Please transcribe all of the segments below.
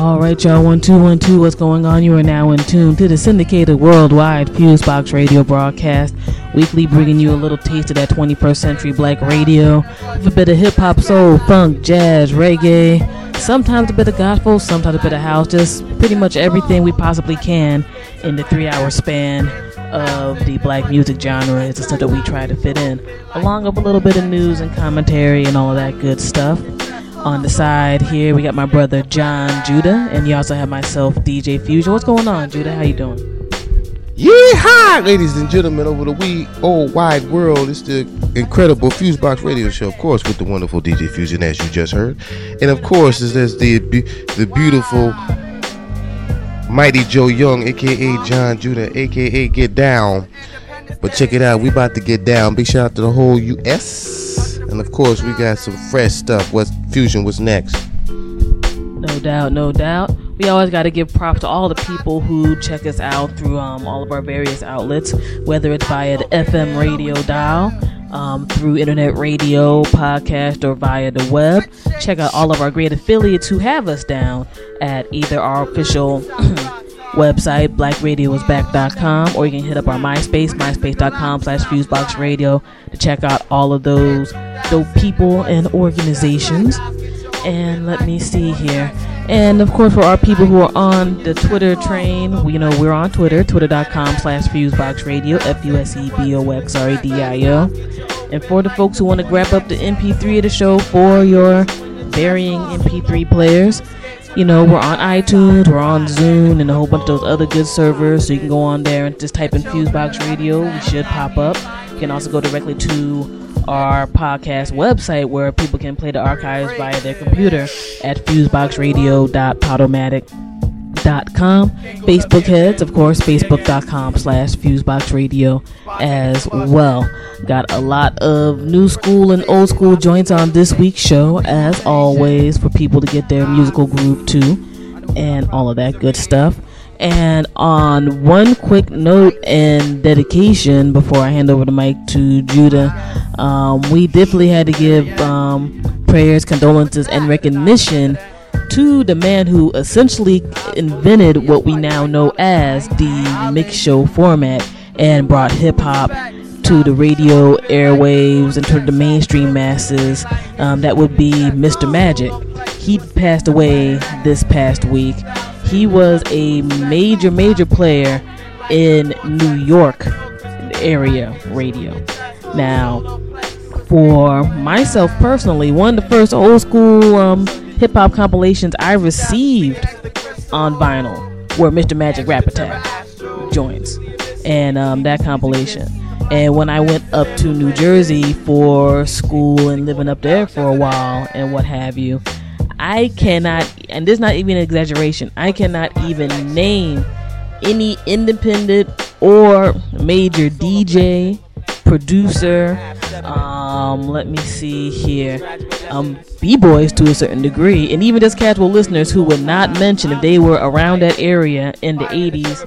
All right, y'all. One two one two. What's going on? You are now in tune to the syndicated worldwide Fusebox Radio broadcast, weekly, bringing you a little taste of that 21st century black radio, with a bit of hip hop, soul, funk, jazz, reggae, sometimes a bit of gospel, sometimes a bit of house, just pretty much everything we possibly can in the three-hour span of the black music genre. It's the stuff that we try to fit in, along with a little bit of news and commentary and all that good stuff. On the side here, we got my brother John Judah, and you also have myself, DJ Fusion. What's going on, Judah? How you doing? Yeehaw, ladies and gentlemen, over the wee old wide world. It's the incredible Fusebox Radio Show, of course, with the wonderful DJ Fusion, as you just heard, and of course, is the the beautiful Mighty Joe Young, aka John Judah, aka Get Down. But check it out, we about to get down. Big shout out to the whole U.S. And of course, we got some fresh stuff. What's Fusion? What's next? No doubt, no doubt. We always got to give props to all the people who check us out through um, all of our various outlets, whether it's via the FM radio dial, um, through internet radio, podcast, or via the web. Check out all of our great affiliates who have us down at either our official website, blackradioisback.com, or you can hit up our MySpace, myspace.com slash fuseboxradio to check out all of those dope people and organizations. And let me see here. And of course, for our people who are on the Twitter train, we, you know, we're on Twitter, twitter.com slash fuseboxradio, F-U-S-E-B-O-X-R-A-D-I-O. And for the folks who want to grab up the MP3 of the show for your varying MP3 players, you know, we're on iTunes, we're on Zune, and a whole bunch of those other good servers. So you can go on there and just type in Fusebox Radio. We should pop up. You can also go directly to our podcast website where people can play the archives via their computer at fuseboxradio.podomatic.com. Facebook heads, of course, facebook.com slash fuseboxradio as well. Got a lot of new school and old school joints on this week's show, as always, for people to get their musical groove too, and all of that good stuff. And on one quick note and dedication before I hand over the mic to Judah, um, we definitely had to give um, prayers, condolences, and recognition to the man who essentially invented what we now know as the mix show format and brought hip hop to the radio airwaves and to the mainstream masses. Um, that would be Mr. Magic. He passed away this past week. He was a major, major player in New York area radio. Now, for myself personally, one of the first old school um, hip hop compilations I received on vinyl were Mr. Magic Rap Attack joints and um, that compilation. And when I went up to New Jersey for school and living up there for a while and what have you, I cannot, and this is not even an exaggeration, I cannot even name any independent or major DJ, producer, um, let me see here, um, b-boys to a certain degree, and even just casual listeners who would not mention if they were around that area in the 80s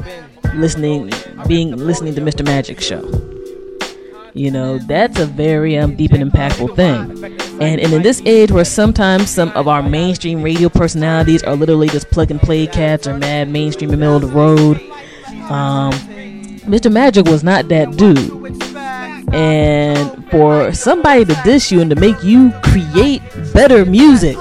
listening, being listening to Mr. Magic Show. You know, that's a very um, deep and impactful thing. And, and in this age where sometimes some of our mainstream radio personalities are literally just plug and play cats or mad mainstream in the middle of the road, um, Mr. Magic was not that dude. And for somebody to diss you and to make you create better music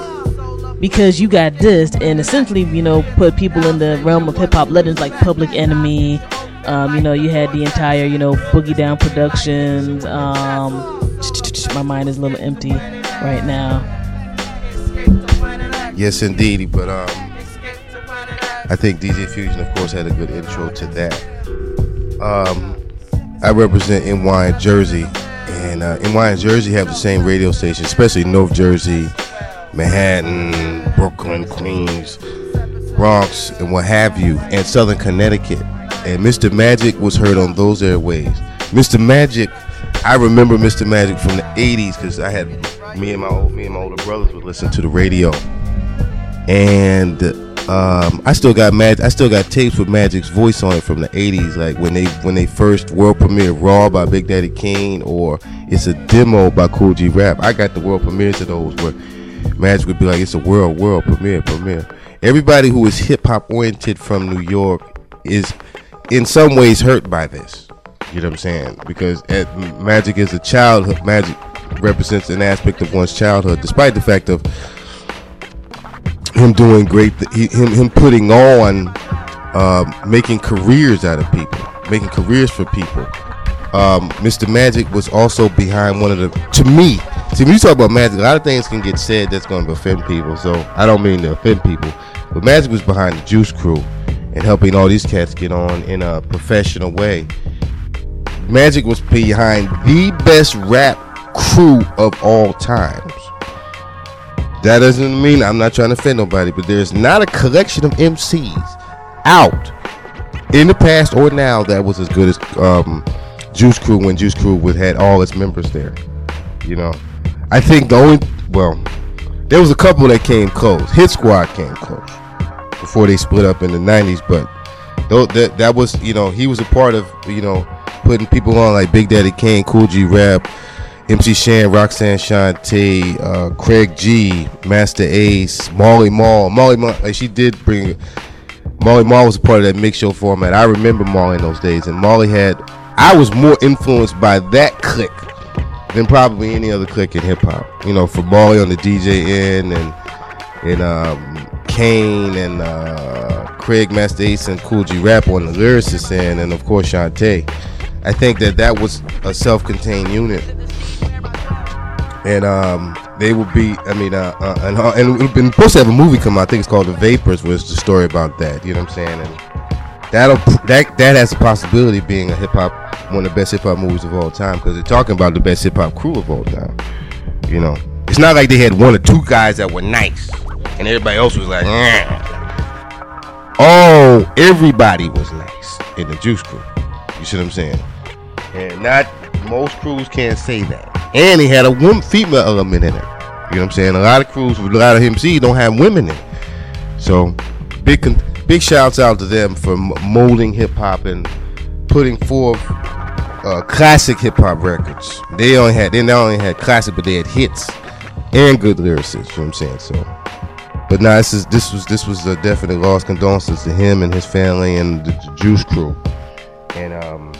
because you got dissed and essentially, you know, put people in the realm of hip hop legends like Public Enemy, um, you know, you had the entire, you know, Boogie Down Productions. Um, my mind is a little empty right now. Yes, indeed. But um, I think DJ Fusion, of course, had a good intro to that. Um, I represent NY Jersey, and uh, NY and Jersey have the same radio station, especially North Jersey, Manhattan, Brooklyn, Queens, Bronx, and what have you, and Southern Connecticut. And Mr. Magic was heard on those airways. Mr. Magic, I remember Mr. Magic from the '80s because I had me and my old, me and my older brothers would listen to the radio, and um, I still got Mag- I still got tapes with Magic's voice on it from the '80s, like when they when they first world premiered Raw by Big Daddy Kane or it's a demo by Kool G Rap. I got the world premieres of those where Magic would be like, "It's a world world premiere premiere," everybody who is hip hop oriented from New York is in some ways hurt by this. You know what I'm saying? Because magic is a childhood. Magic represents an aspect of one's childhood, despite the fact of him doing great, he, him him putting on, uh, making careers out of people, making careers for people. Um, Mr. Magic was also behind one of the, to me, see when you talk about Magic, a lot of things can get said that's going to offend people. So I don't mean to offend people, but Magic was behind the Juice Crew and helping all these cats get on in a professional way. Magic was behind the best rap crew of all times. That doesn't mean I'm not trying to offend nobody, but there's not a collection of MCs out in the past or now that was as good as um, Juice Crew when Juice Crew would had all its members there. You know, I think the only well, there was a couple that came close. Hit Squad came close before they split up in the '90s, but that that was you know he was a part of you know putting people on like Big Daddy Kane, Kool G Rap, MC Shan, Roxanne Shante, uh, Craig G, Masta Ace, Marley Marl. Marley Marl, like she did bring. Marley Marl was a part of that mix show format. I remember Marley in those days, and Marley had I was more influenced by that clique than probably any other clique in hip hop. You know, for Marley on the DJ end and and um, Kane and uh, Craig Masta Ace and Kool G Rap on the lyricist end, and of course Shante. I think that that was a self-contained unit, and um, they would be. I mean, uh, uh, and uh, and we've been supposed to have a movie come out. I think it's called The Vapors. Was the story about that? You know what I'm saying? And that'll that that has a possibility of being a hip hop one of the best hip hop movies of all time because they're talking about the best hip hop crew of all time. You know, it's not like they had one or two guys that were nice and everybody else was like, oh, everybody was nice in the Juice Crew. You see what I'm saying? And not most crews can't say that. And he had a woman female element in it. You know what I'm saying? A lot of crews a lot of MC don't have women in. It. So big big shouts out to them for molding hip hop and putting forth uh, classic hip hop records. They only had they not only had classic, but they had hits and good lyricists. You know what I'm saying? So, but now this is this was this was a definite lost condolences to him and his family and the, the Juice Crew. And um,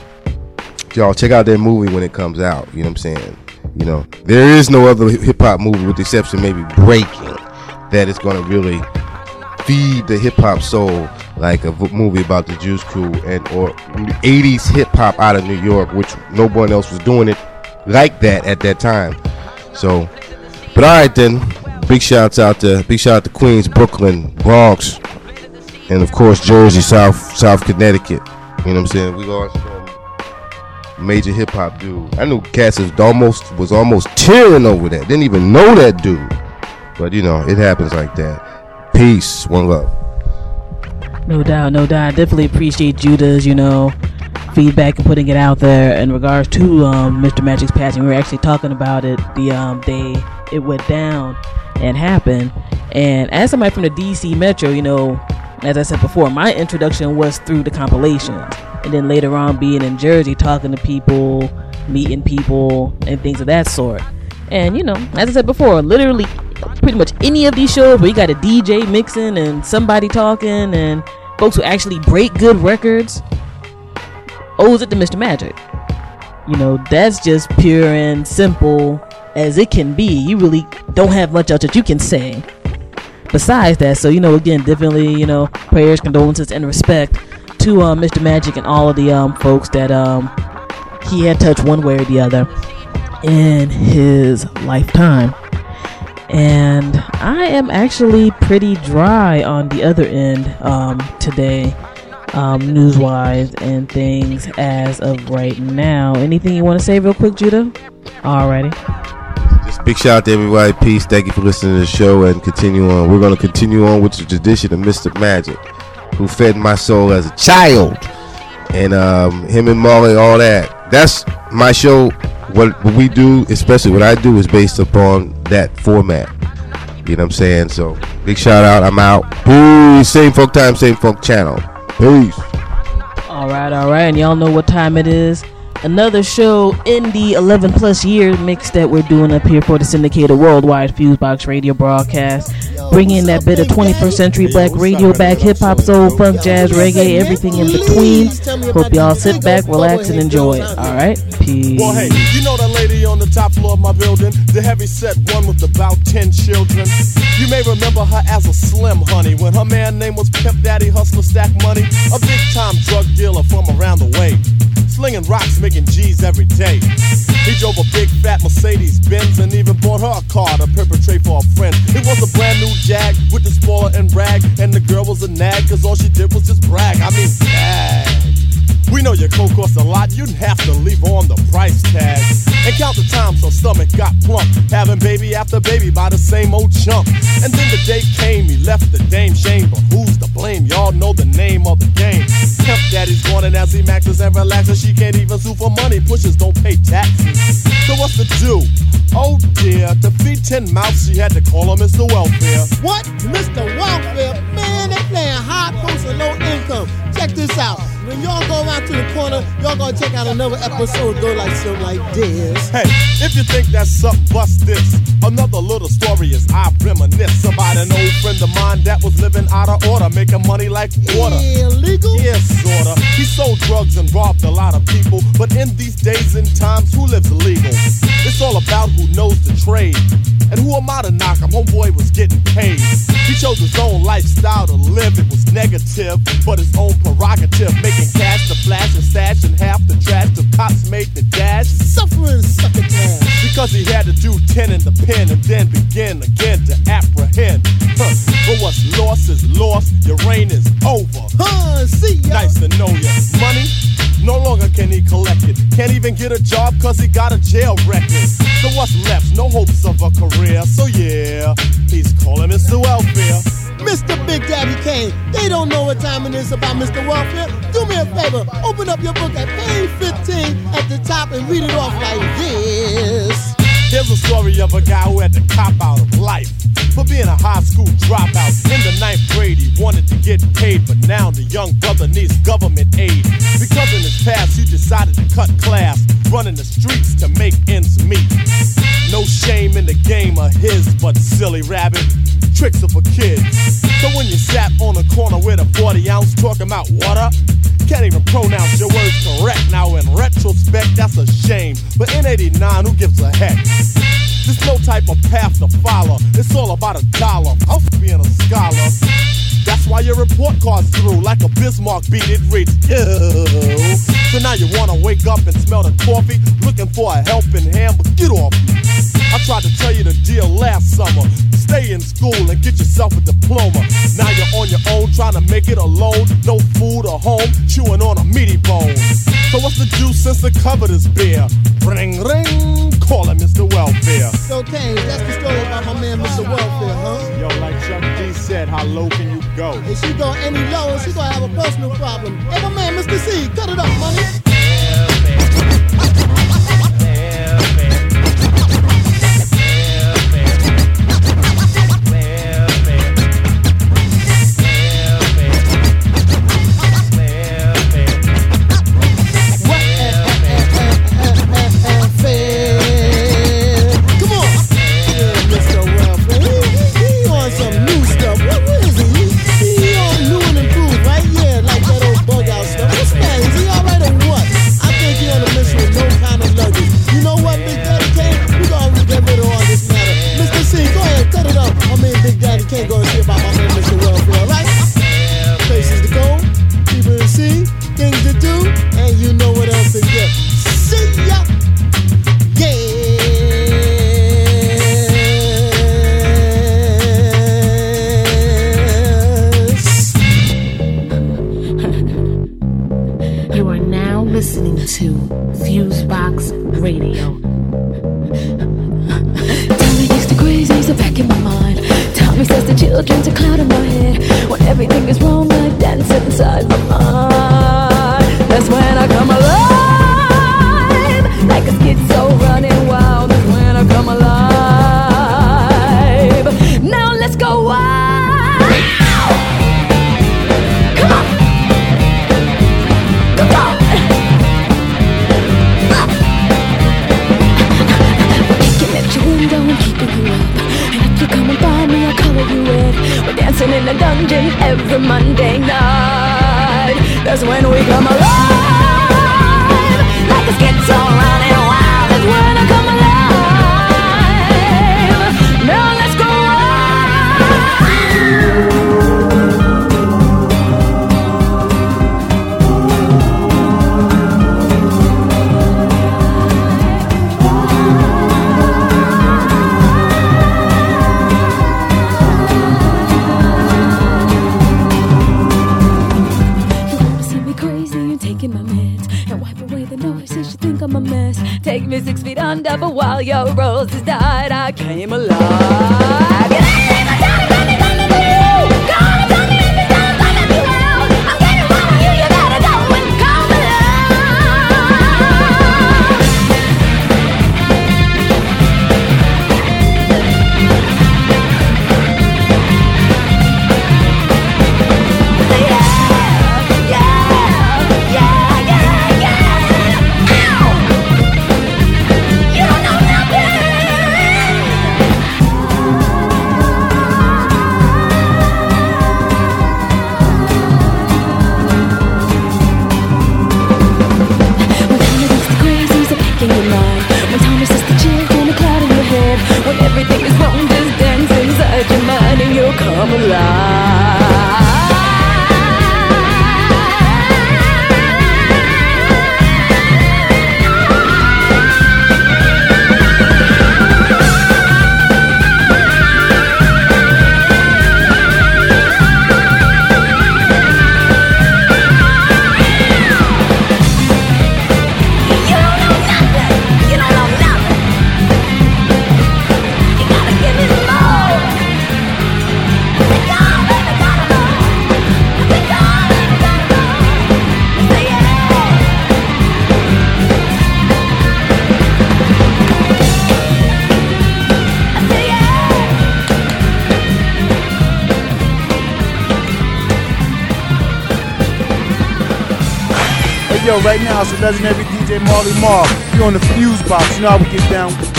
y'all check out that movie when it comes out. You know what I'm saying? You know, there is no other hip hop movie with the exception maybe Breaking that is going to really feed the hip hop soul like a movie about the Juice Crew and or 80s hip hop out of New York, which no one else was doing it like that at that time. So, but all right then, big shouts out to big shout out to Queens, Brooklyn, Bronx, and of course Jersey, South South Connecticut. You know what I'm saying? We lost major hip hop dude. I knew Cass was almost was almost tearing over that. Didn't even know that dude. But you know, it happens like that. Peace. One love. No doubt, no doubt. I definitely appreciate Judah's, you know, feedback and putting it out there in regards to um, Mr. Magic's passing. We were actually talking about it the um, day it went down and happened. And as somebody from the DC Metro, you know, as I said before, my introduction was through the compilations. And then later on, being in Jersey, talking to people, meeting people, and things of that sort. And, you know, as I said before, literally pretty much any of these shows where you got a DJ mixing and somebody talking and folks who actually break good records owes it to Mr. Magic. You know, that's just pure and simple as it can be. You really don't have much else that you can say besides that. So, you know, again, definitely, you know, prayers, condolences, and respect to uh, Mr. Magic and all of the um, folks that um, he had touched one way or the other in his lifetime and I am actually pretty dry on the other end um, today, um, news wise and things as of right now. Anything you want to say, real quick, Judah? Alrighty. Big shout out to everybody. Peace. Thank you for listening to the show and continue on. We're going to continue on with the tradition of Mr. Magic, who fed my soul as a child. And um, him and Marley, all that. That's my show what, what we do, especially what I do, is based upon that format. You know what I'm saying? So big shout out. I'm out. Peace. Same folk time, same folk channel. Peace. All right, all right, and y'all know what time it is. Another show in the 11 plus year mix that we're doing up here for the syndicated worldwide Fusebox radio broadcast. bringing that bit of 21st century black radio back, hip hop, soul, funk, jazz, reggae, everything in between. Hope y'all sit back, relax, and enjoy. All right, peace. Well, hey, you know that lady on the top floor of my building, the heavy set one with about 10 children. You may remember her as a slim honey when her man name was Pimp Daddy Hustler Stack Money, a big time drug dealer from around the way slinging rocks, making G's every day. He drove a big fat Mercedes Benz and even bought her a car to perpetrate for a friend. It was a brand new Jag with the spoiler and rag, and the girl was a nag, cause all she did was just brag. I mean, brag. We know your coat costs a lot, you'd have to leave on the price tag. And count the times her stomach got plump, having baby after baby by the same old chump. And then the day came, he left the dame shame, but who's to blame? Y'all know the name of the game. Pimp daddy's wanting as he maxes and relaxes. She can't even sue for money, pushers don't pay taxes. So what's to do? Oh dear, to feed ten mouths, she had to call him Mr. Welfare. What? Mr. Welfare? Man, they playing high post and low income. Check this out. When y'all go around to the corner, y'all gonna check out another episode, go like something like this. Hey, if you think that's something, bust this. Another little story is I reminisce about an old friend of mine that was living out of order, making money like water. Illegal? Yes, sorta. He sold drugs and robbed a lot of people, but in these days and times, who lives illegal? It's all about who knows the trade. And who am I to knock him? Homeboy was getting paid. He chose his own lifestyle to live. It was negative, but his own prerogative. Making cash to flash and stash and half the trash the cops made the dash. Suffering succotash. Because he had to do 10 in the pen and then begin again to apprehend. Huh. But what's lost is lost. Your reign is over. Huh, see ya. Nice to know ya. Money? No longer can he collect it. Can't even get a job cause he got a jail record. So what's left? No hopes of a career. So yeah, he's calling Mr. Welfare. Mr. Big Daddy Kane, they don't know what time it is about Mr. Welfare. Do me a favor, open up your book at page 15 at the top and read it off like this. Here's a story of a guy who had to cop out of life for being a high school dropout. In the ninth grade, he wanted to get paid, but now the young brother needs government aid. Because in his past, he decided to cut class, running the streets to make ends meet. No shame in the game of his, but silly rabbit. Tricks are for kids. So when you sat on the corner with a 40 ounce talking about water, can't even pronounce your words correct. Now, in retrospect, that's a shame. But in 89, who gives a heck? There's no type of path to follow. It's all about a dollar. I'm being a scholar. That's why your report card's through like a Bismarck beat. It reads, Ew. So now you wanna wake up and smell the coffee, looking for a helping hand, but get off me. I tried to tell you the deal last summer. Stay in school and get yourself a diploma. Now you're on your own, trying to make it alone. No food or home, chewing on a meaty bone. So what's the juice since the cover is bare? Ring ring, call him Mr. Welfare. So, Kane, that's the story about my man, Mr. Welfare, huh? Yo, like Chuck D said, how low can you go? If she go any lower, she gonna have a personal problem. Hey, my man, Mr. Cee, cut it up, money. Come everything is wrong, like dance inside my mind. dancing in a dungeon every Monday night. That's when we come alive, like a schizo. wonder, but while your roses died, I came alive. house legendary DJ Marley Marl. You're on the fuse box, you know how we get down.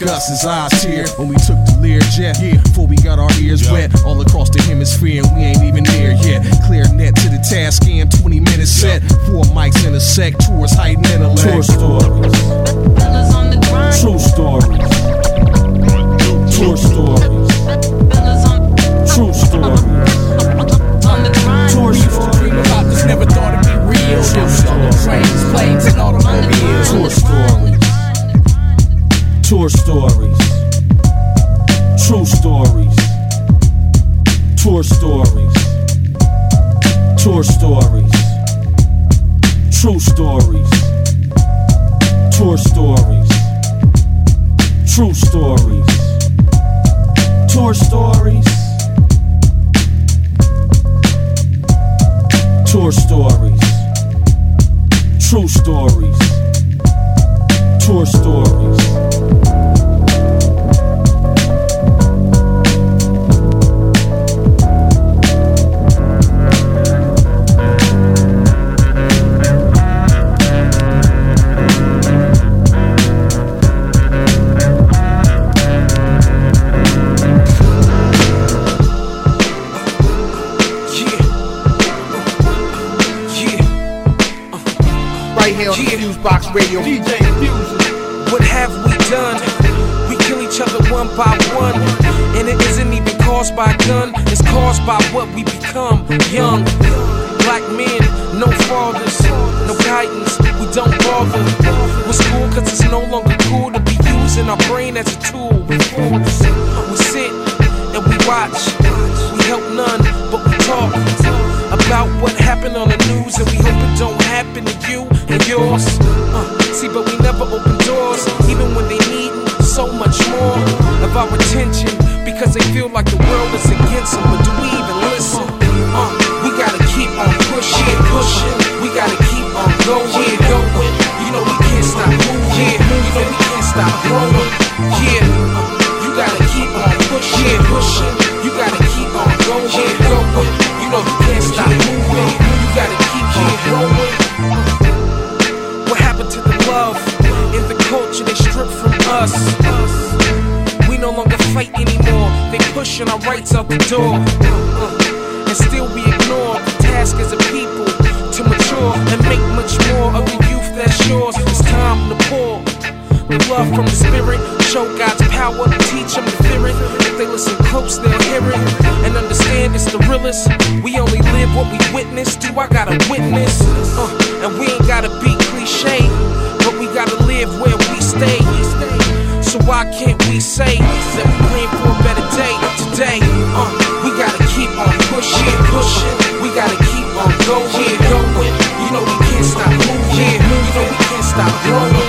Like us. Eyes one by one. And it isn't even caused by a gun, it's caused by what we become. Young, black men, no fathers, no guidance, we don't bother. With school, cause it's no longer cool to be using our brain as a tool. We sit and we watch, we help none, but we talk about what happened on the news, and we hope it don't happen to you and yours. Uh, see, but we never open doors, even when they need so much more of our attention, because they feel like the world is against them. But do we even listen? Uh, we gotta keep on pushing, pushing. We gotta keep on going, going. You know we can't stop moving. You know we can't stop growing. Yeah, uh, you gotta keep on pushing, pushing. You gotta keep on going, going. You know you can't stop moving. You gotta keep on growing. What happened to the love culture they strip from us? We no longer fight anymore. They pushing our rights out the door. Uh, and still we ignore the task as a people to mature and make much more of the youth that's yours. It's time to pour the love from the spirit. Show God's power, teach them to fear it. If they listen close, they'll hear it and understand it's the realest. We only live what we witness. Do I gotta witness? Uh, and we ain't gotta be cliche, gotta live where we stay. So why can't we say that we're plan for a better day today? Uh, we gotta keep on pushing, pushing. We gotta keep on going, going. You know we can't stop moving. You know we can't stop growing.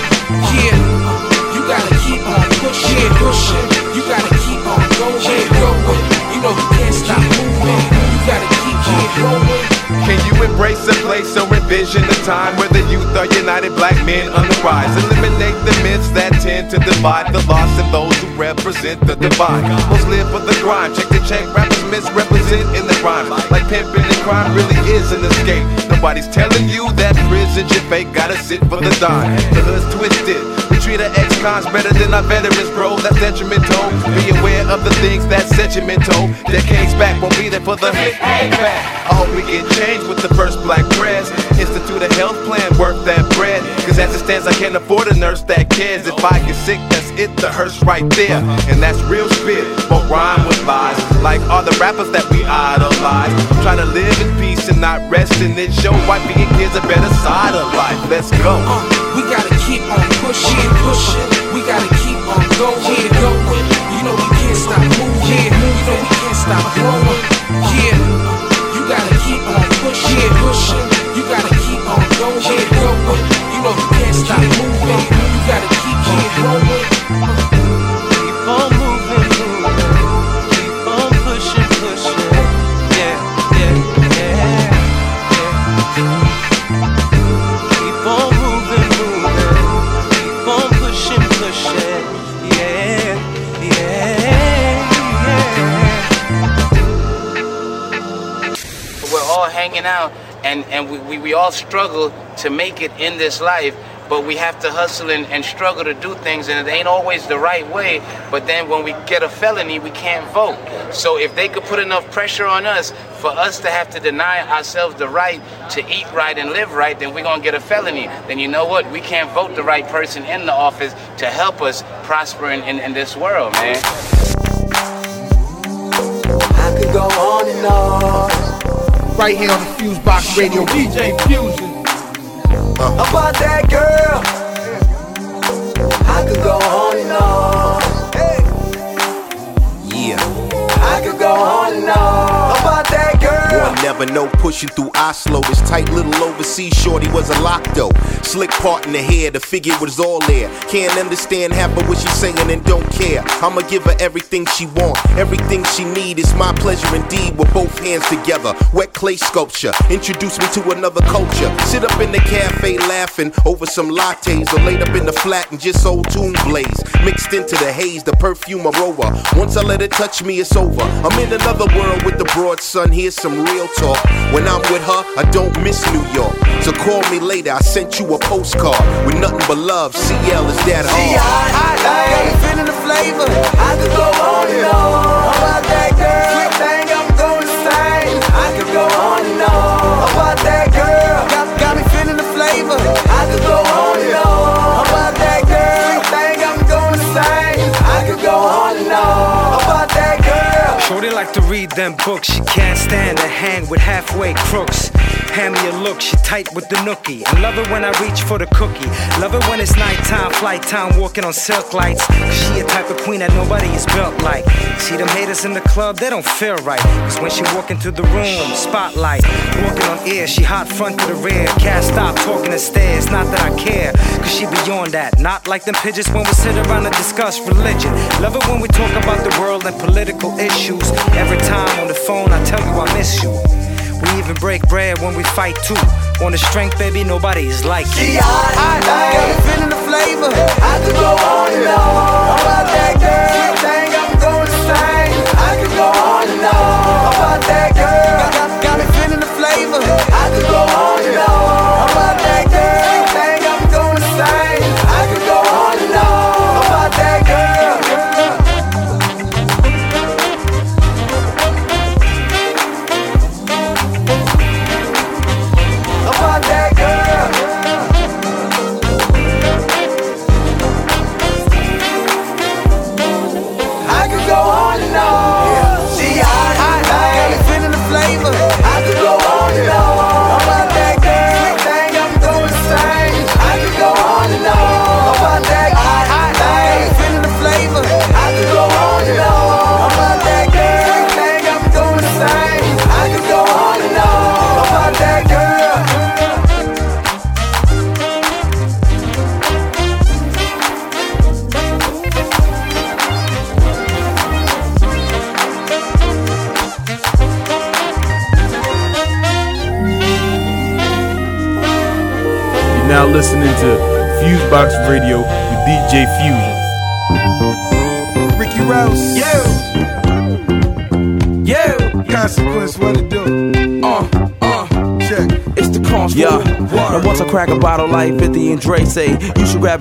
Yeah, uh, you gotta keep on pushing, pushing. You gotta keep on going, going. You know you can't stop moving. You gotta keep on going. Can you embrace a place or envision a time where the youth are united, black men on the rise? Eliminate the myths that tend to divide the lost and those who represent the divine. Most live for the grind, check the check, rappers misrepresent in the rhyme. Like pimping and crime really is an escape. Nobody's telling you that prison your fake, gotta sit for the dime. The hood's twisted. Treat our ex-cons better than our veterans, bro. That's detrimental. Be aware of the things that's sentimental. Decades back won't be there for the hit. back. I hope we get changed with the first black press. Institute a health plan worth that bread. Cause as it stands, I can't afford a nurse that cares. If I get sick, that's it, the hearse right there. And that's real spit, but rhyme with lies. Like all the rappers that we idolize. I'm trying to live in peace and not rest in it. Show white being kids a better side of life. Let's go. Uh, we gotta keep on pushing, pushing. We gotta keep on going, going. You know we can't stop moving. You know we can't stop growing. Yeah. You gotta keep on pushing, pushing. You gotta keep on going, going. You know we can't stop moving. You gotta keep on growing. And, and we, we, we all struggle to make it in this life, but we have to hustle and, and struggle to do things, and it ain't always the right way. But then when we get a felony, we can't vote. So if they could put enough pressure on us for us to have to deny ourselves the right to eat right and live right, then we're gonna get a felony. Then you know what? We can't vote the right person in the office to help us prosper in, in, in this world, man. I could go on and on. Right here on the Fuse Box Radio. DJ Fusion. Uh-huh. About that girl. I could go on and on. Yeah. I could go on and on. Never know, pushing through Oslo. This tight little overseas shorty was a lock though. Slick part in the hair, the figure was all there. Can't understand half of what she's saying and don't care. I'ma give her everything she want, everything she need. It's my pleasure indeed with both hands together. Wet clay sculpture, introduce me to another culture. Sit up in the cafe laughing over some lattes or laid up in the flat and just old tune blaze. Mixed into the haze, the perfume aroma. Once I let it touch me, it's over. I'm in another world with the broad sun. Here's some real talk. When I'm with her, I don't miss New York. So call me later, I sent you a postcard with nothing but love. CL is that See, I, I, hard. I got me feeling the flavor. I could go on and on about that read them books. She can't stand a hand with halfway crooks. Hand me a look, she tight with the nookie. I love it when I reach for the cookie. Love it when it's nighttime, flight time, walking on silk lights. She a type of queen that nobody is built like. See them haters in the club, they don't feel right. Cause when she walk into the room, spotlight. Walking on air, she hot front to the rear. Can't stop talking to stairs, not that I care. Cause she beyond that. Not like them pigeons when we sit around and discuss religion. Love it when we talk about the world and political issues. Every time on the phone, I tell you I miss you. We even break bread when we fight too. On the strength, baby, nobody is like you. I, I, I got me feeling the flavor. I could go on and on about that girl.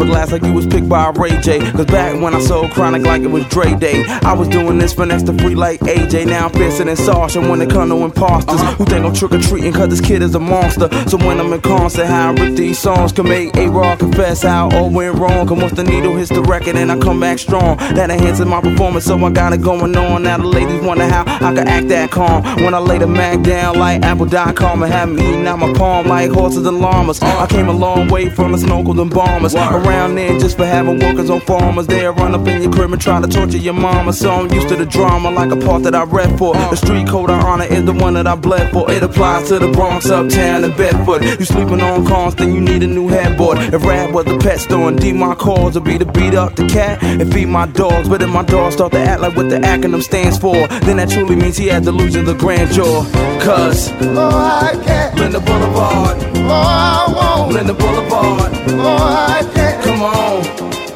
A glass like you was by Ray J. Cause back when I sold chronic like it was Dre Day, I was doing this for next to free like AJ. Now I'm fiercer than Sasha when it come to imposters uh-huh. who think I'm trick or treating cause this kid is a monster. So when I'm in concert, how I rip these songs can make A Raw confess how all went wrong. Cause once the needle hits the record and I come back strong, that enhances my performance. So I got it going on. Now the ladies wonder how I can act that calm when I lay the Mac down like Apple.com and have me eating out my palm like horses and llamas. Uh. I came a long way from the snorkels and bombers. Around then just for having workers on farmers. They'll run up in your crib and try to torture your mama. So I'm used to the drama like a part that I read for. The street code I honor is the one that I bled for. It applies to the Bronx, Uptown, and Bedford. You sleeping on cons, then you need a new headboard. If rap was a pet store and D my calls would be to beat up the cat and feed my dogs. But if my dogs start to act like what the acronym stands for, then that truly means he has delusions of grandeur. Cause Oh, I can't. Linden Boulevard. Oh, I won't. Linden Boulevard. Oh, I can't. Come on.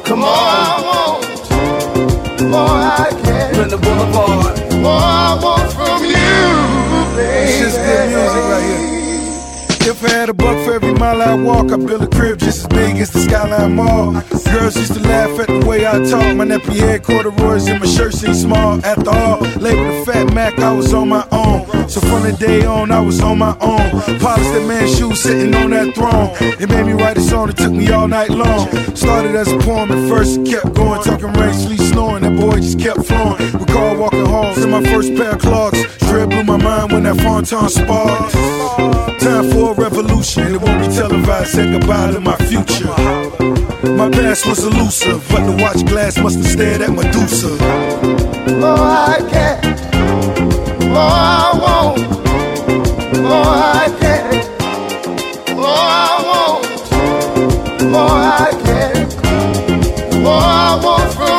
Come on. I won't. Oh, I can't. Linden Boulevard. Oh, I want from you, baby. It's just good music right here. If I had a buck for every mile I walk, I build a crib just as big as the Skyline Mall. Girls used to laugh at the way I talk. My nappy head corduroys and my shirt seemed small. After all, labeled a fat Mac, I was on my own. So from the day on, I was on my own. Polished that man's shoes sitting on that throne. It made me write a song that took me all night long. Started as a poem at first, it kept going. Talking rain, sleet, snoring. That boy just kept flowing. Recall walking home in my first pair of clogs. Dread blew my mind when that Fontaine sparked. Time for a revolution, it won't be televised. Say goodbye to my future. My past was elusive, but the watch glass must have stared at Medusa. Oh, I can't.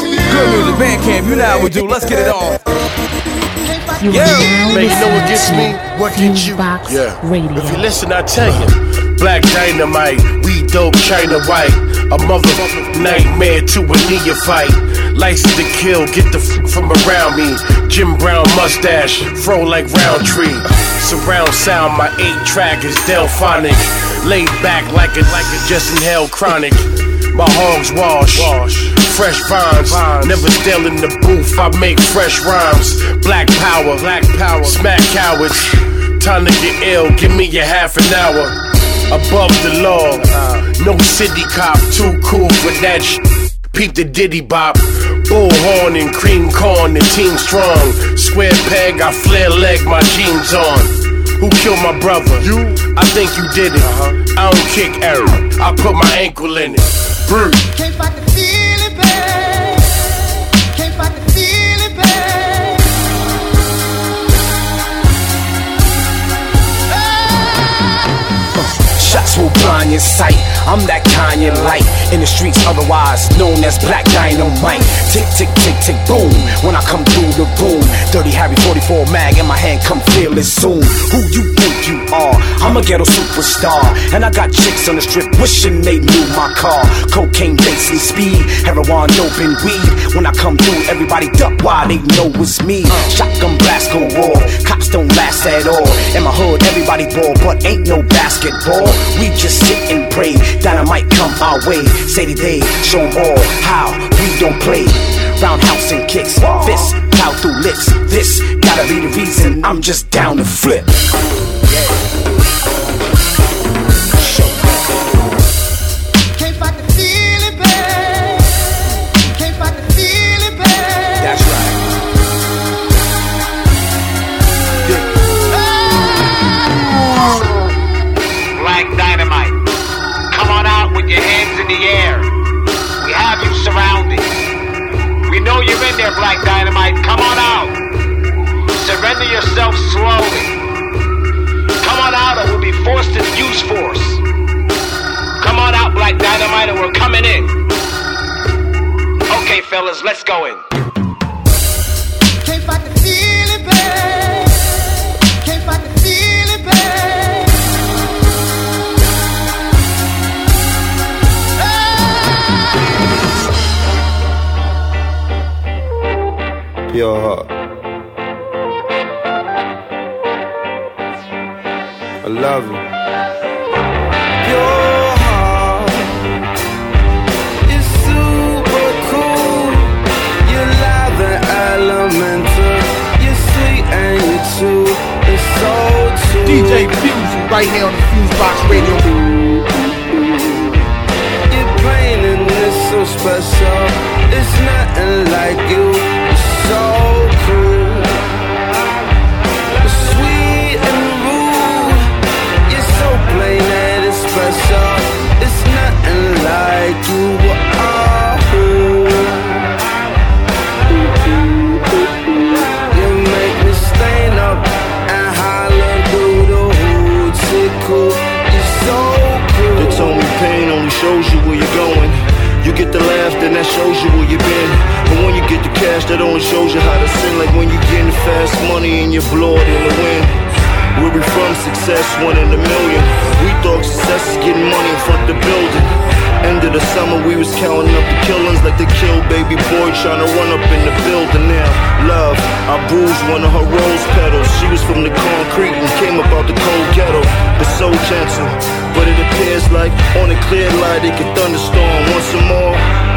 You. Good music, band camp. You know how we do. Let's get it on. Yeah, man, you know what gets me? What gets you? Yeah. Radio. If you listen, I tell you. Black dynamite, we dope, China white. A mother nightmare to a neophyte. License to kill, get the f from around me. Jim Brown mustache, fro like Roundtree. Surround sound, my eight track is Delfonic. Laid back like a like a just inhaled chronic. My hogs wash, wash fresh vines, never still in the booth. I make fresh rhymes. Black power, black power, smack cowards. Time to get ill, give me a half an hour. Above the law, uh-huh. no city cop, too cool for that sh. Peep the diddy bop, bullhorn and cream corn, the team strong. Square peg, I flare leg, my jeans on. Who killed my brother? You? I think you did it. Uh-huh. I don't kick Eric. I put my ankle in it. Brr. Can't fight the feeling, babe. Can't fight the feeling, babe. Shots will blind your sight. I'm that Kanye light in the streets, otherwise known as Black Dynamite. Tick, tick, tick, tick, boom. When I come through the room, Dirty Harry 44 mag in my hand, come feel it soon. Who you think you are? I'm a ghetto superstar, and I got chicks on the strip wishing they knew my car. Cocaine, bass, and speed, heroin, dope, and weed. When I come through, everybody duck. Why they know it's me? Shotgun blast go raw. Cops don't last at all. In my hood, everybody ball, but ain't no basketball. We just sit and pray. Dynamite come our way. Say day, show all how we don't play. Roundhouse and kicks, fists plow through lips. This gotta be the reason I'm just down to flip. There, Black Dynamite. Come on out. Surrender yourself slowly. Come on out or we'll be forced to use force. Come on out, Black Dynamite, and we're coming in. Okay, fellas, let's go in. Pure heart. I love you. Your heart is super cool. You're live and elemental. You're sweet and you're true. It's so true. DJ Fuse right here on the Fuse Box Radio. You're plain and it's so special. It's nothing like you. Shows you where you're going. You get the laugh, then that shows you where you've been. But when you get the cash, that only shows you how to sin. Like when you getting the fast money and you blow it in the wind. Where we from, success one in a million. We thought success is getting money in front the building. End of the summer, we was counting up the killings like they killed baby boy trying to run up in the building. Now, love, I bruised one of her rose petals. She was from the concrete and came up out the cold ghetto. It's so gentle, but it appears like on a clear light it could thunderstorm once more.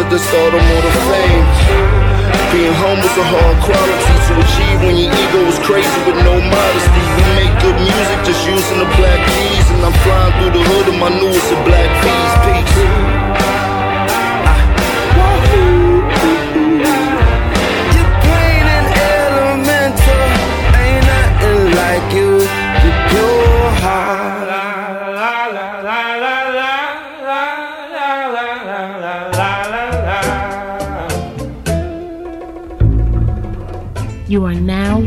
At the start of more fame. Being humble's a hard quality to achieve when your ego is crazy with no modesty. We make good music just using the black keys, and I'm flying through the hood of my newest black keys.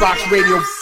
Box Radio.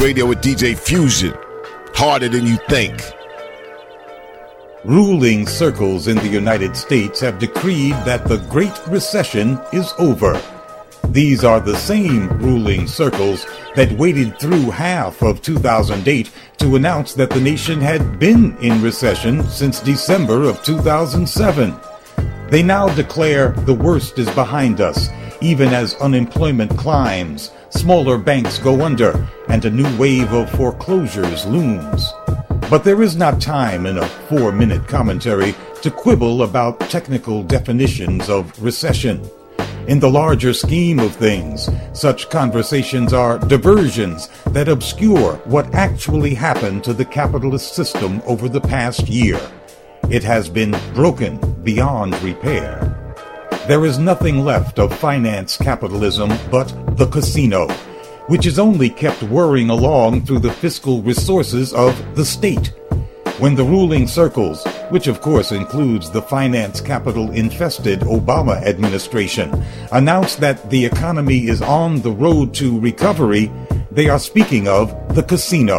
Radio with DJ Fusion. Harder than you think. Ruling circles in the United States have decreed that the Great Recession is over. These are the same ruling circles that waited through half of 2008 to announce that the nation had been in recession since December of 2007. They now declare the worst is behind us, even as unemployment climbs, smaller banks go under, and a new wave of foreclosures looms. But there is not time in a four minute commentary to quibble about technical definitions of recession. In the larger scheme of things, such conversations are diversions that obscure what actually happened to the capitalist system over the past year. It has been broken beyond repair. There is nothing left of finance capitalism but the casino, which is only kept whirring along through the fiscal resources of the state. When the ruling circles, which of course includes the finance capital infested Obama administration, announce that the economy is on the road to recovery, they are speaking of the casino,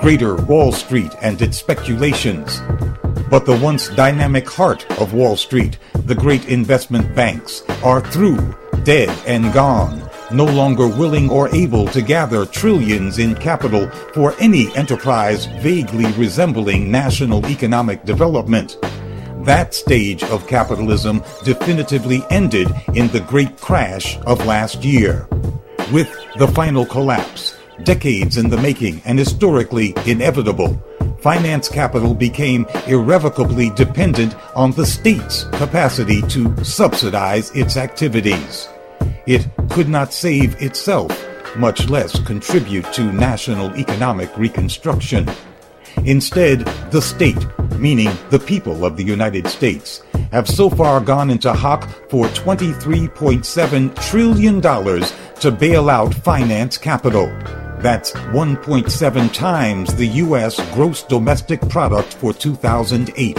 Greater Wall Street and its speculations. But the once dynamic heart of Wall Street, the great investment banks, are through, dead and gone, no longer willing or able to gather trillions in capital for any enterprise vaguely resembling national economic development. That stage of capitalism definitively ended in the great crash of last year. With the final collapse, decades in the making and historically inevitable, finance capital became irrevocably dependent on the state's capacity to subsidize its activities. It could not save itself, much less contribute to national economic reconstruction. Instead, the state, meaning the people of the United States, have so far gone into hock for $23.7 trillion to bail out finance capital. That's 1.7 times the U.S. gross domestic product for 2008.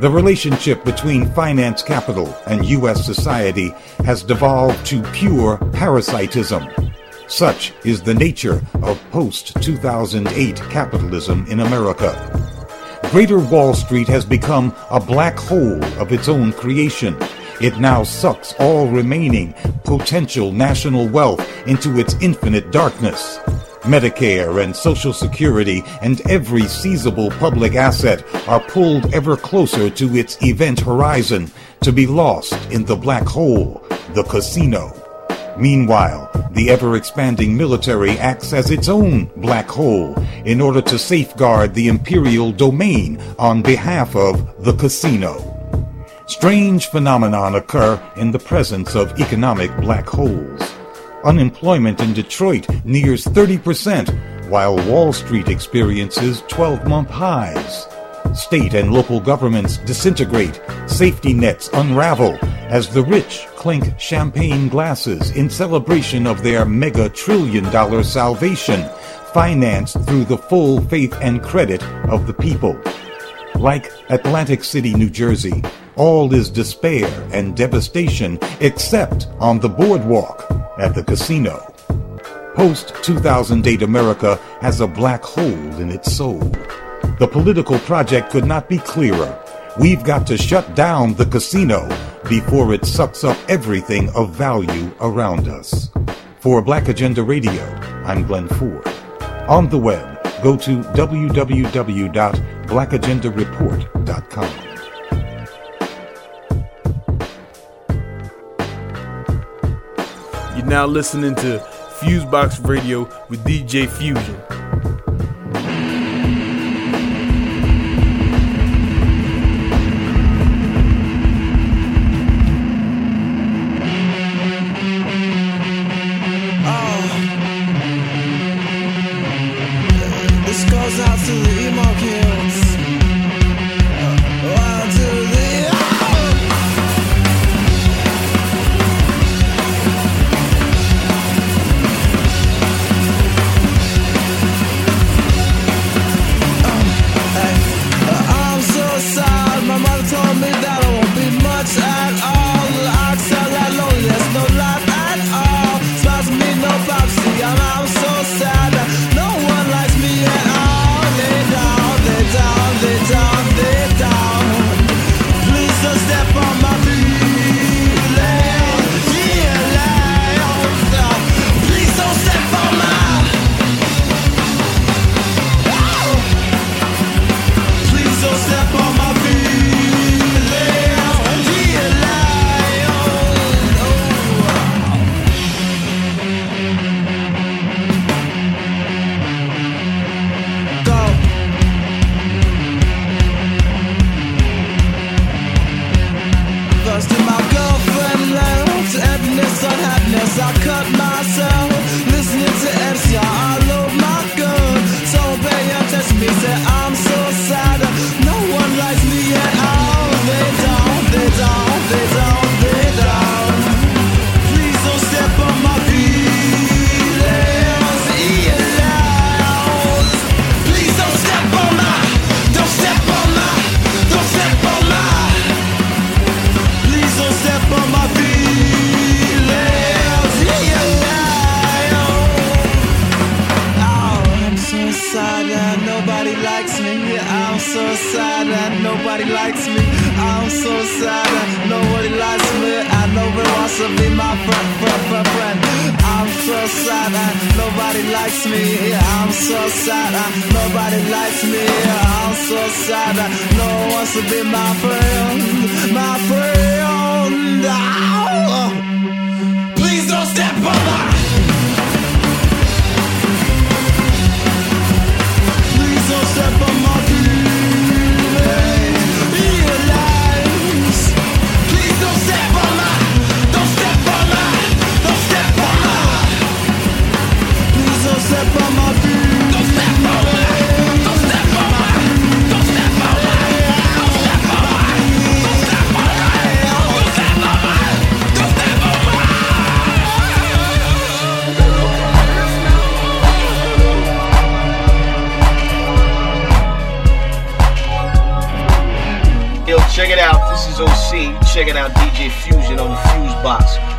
The relationship between finance capital and U.S. society has devolved to pure parasitism. Such is the nature of post 2008 capitalism in America. Greater Wall Street has become a black hole of its own creation. It now sucks all remaining potential national wealth into its infinite darkness. Medicare and Social Security and every seizable public asset are pulled ever closer to its event horizon to be lost in the black hole, the casino. Meanwhile, the ever expanding military acts as its own black hole in order to safeguard the imperial domain on behalf of the casino. Strange phenomenon occur in the presence of economic black holes. Unemployment in Detroit nears 30%, while Wall Street experiences 12 month highs. State and local governments disintegrate, safety nets unravel, as the rich clink champagne glasses in celebration of their mega trillion dollar salvation, financed through the full faith and credit of the people. Like Atlantic City, New Jersey, all is despair and devastation except on the boardwalk at the casino. Post 2008 America has a black hole in its soul. The political project could not be clearer. We've got to shut down the casino before it sucks up everything of value around us. For Black Agenda Radio, I'm Glen Ford. On the web, go to www.blackagendareport.com. You're now listening to Fusebox Radio with DJ Fusion. sad, uh, nobody likes me. I'm so sad, uh, nobody likes me. I'm so sad, uh, no one wants to be my friend, my friend. Oh. Please don't step on my. check it out. This is OC. Checking out DJ Fusion on the Fuse Box.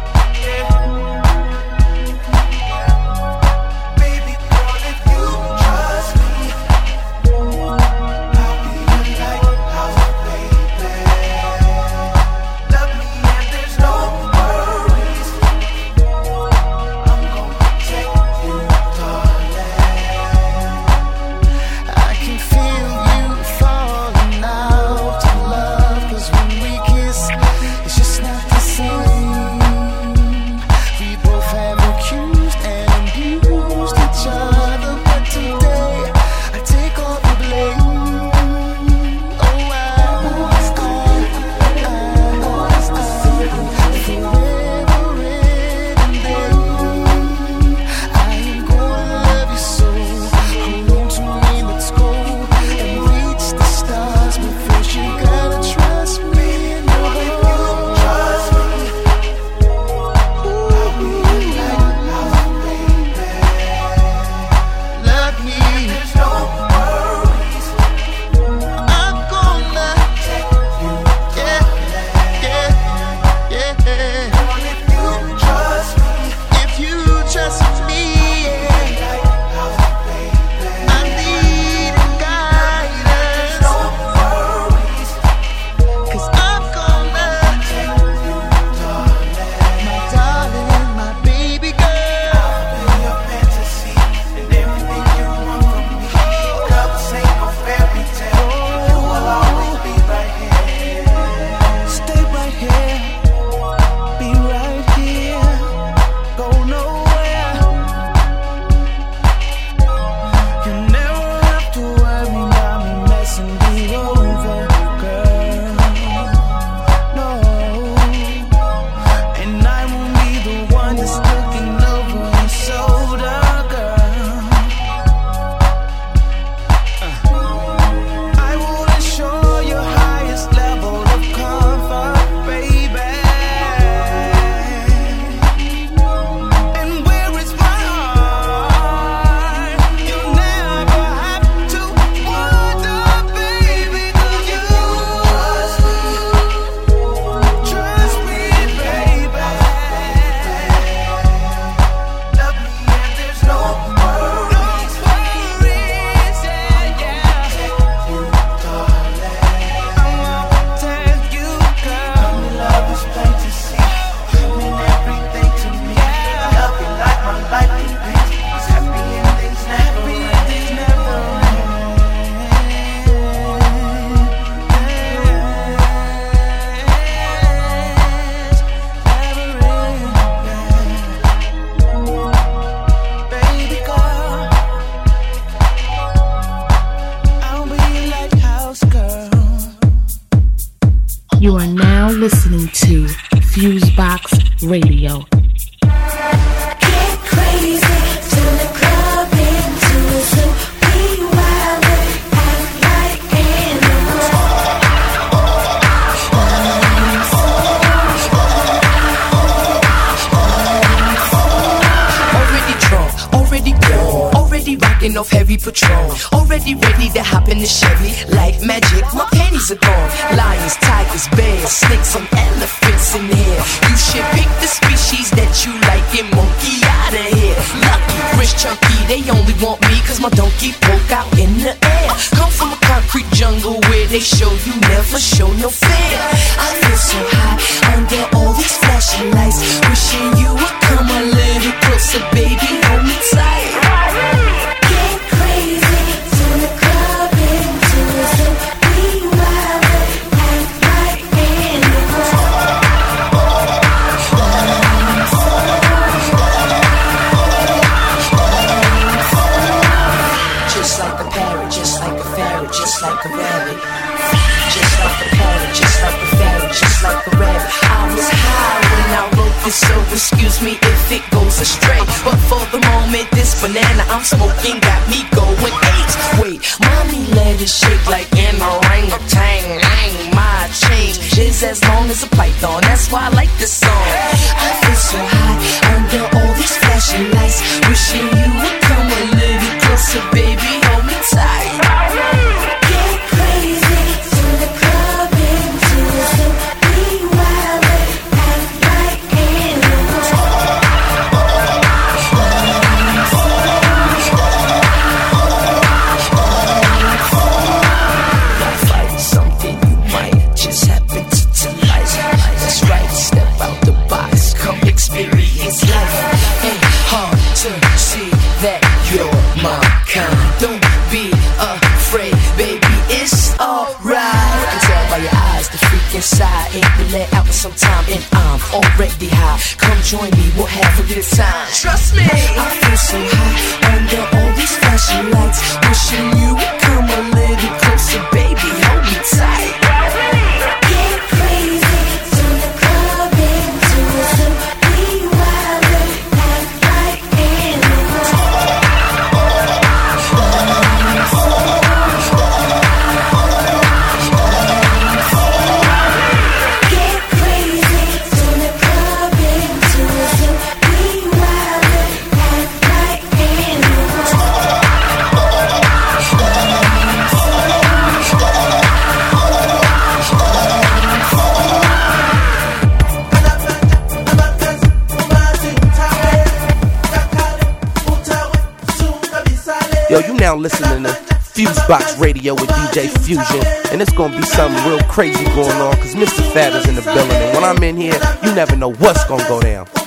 This banana I'm smoking got me going eight. Wait, mommy let it shake like an orangutan. My change is as long as a python. That's why I like this song. I feel so high under all these flashing lights, wishing you would come a little closer, baby. Hold me tight. Inside ain't been let out for some time, and I'm already high. Come join me, we'll have a good time. Trust me, I feel so high under all these flashing lights, wishing you would come a little now listening to Fusebox Radio with DJ Fusion, and it's gonna be something real crazy going on, cause Mr. Fab is in the building, and when I'm in here, you never know what's gonna go down.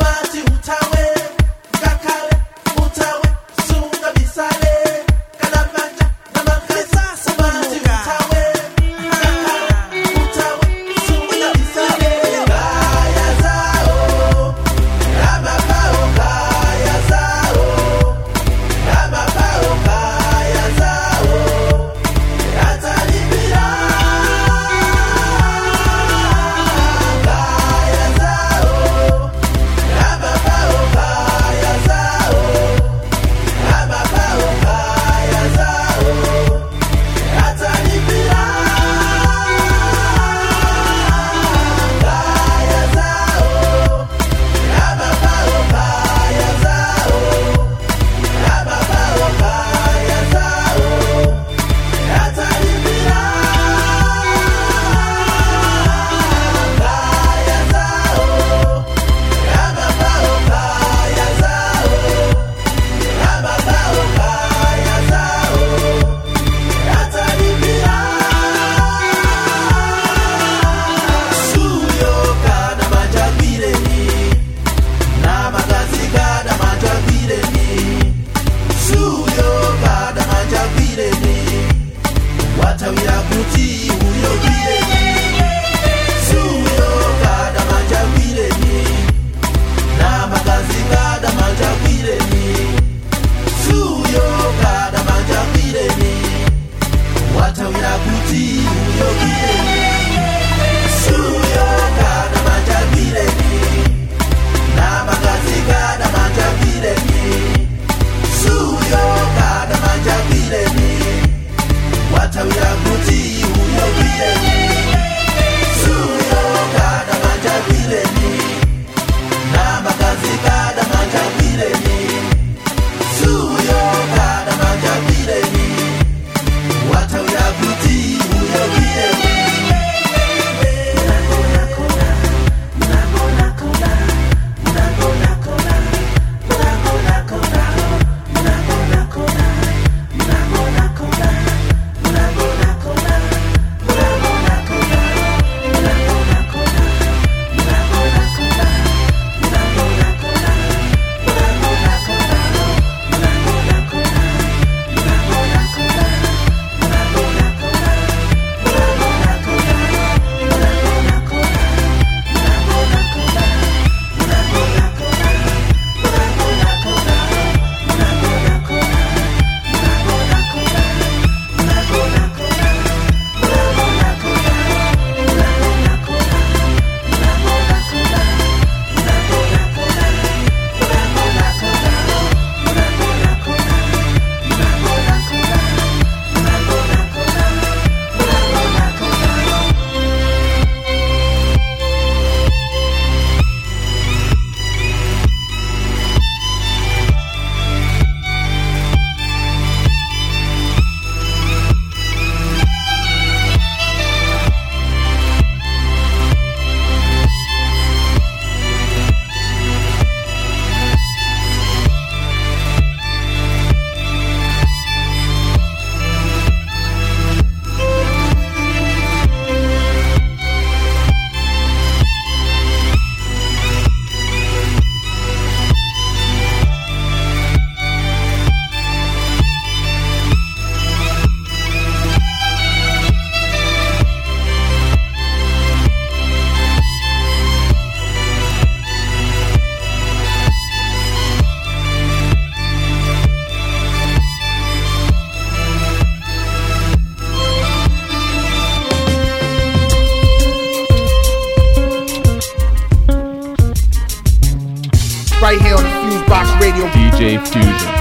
Fusion.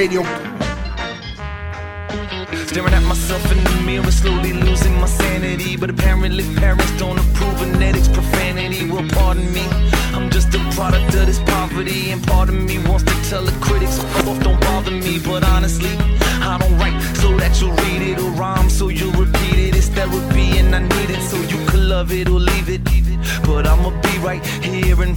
Radio. Staring at myself in the mirror, slowly losing my sanity. But apparently, parents don't approve of genetics, profanity. Well, pardon me, I'm just a product of this poverty. And part of me wants to tell the critics, off, don't bother me. But honestly, I don't write so that you'll read it or rhyme so you'll repeat it. It's therapy, and I need it so you can love it or leave it.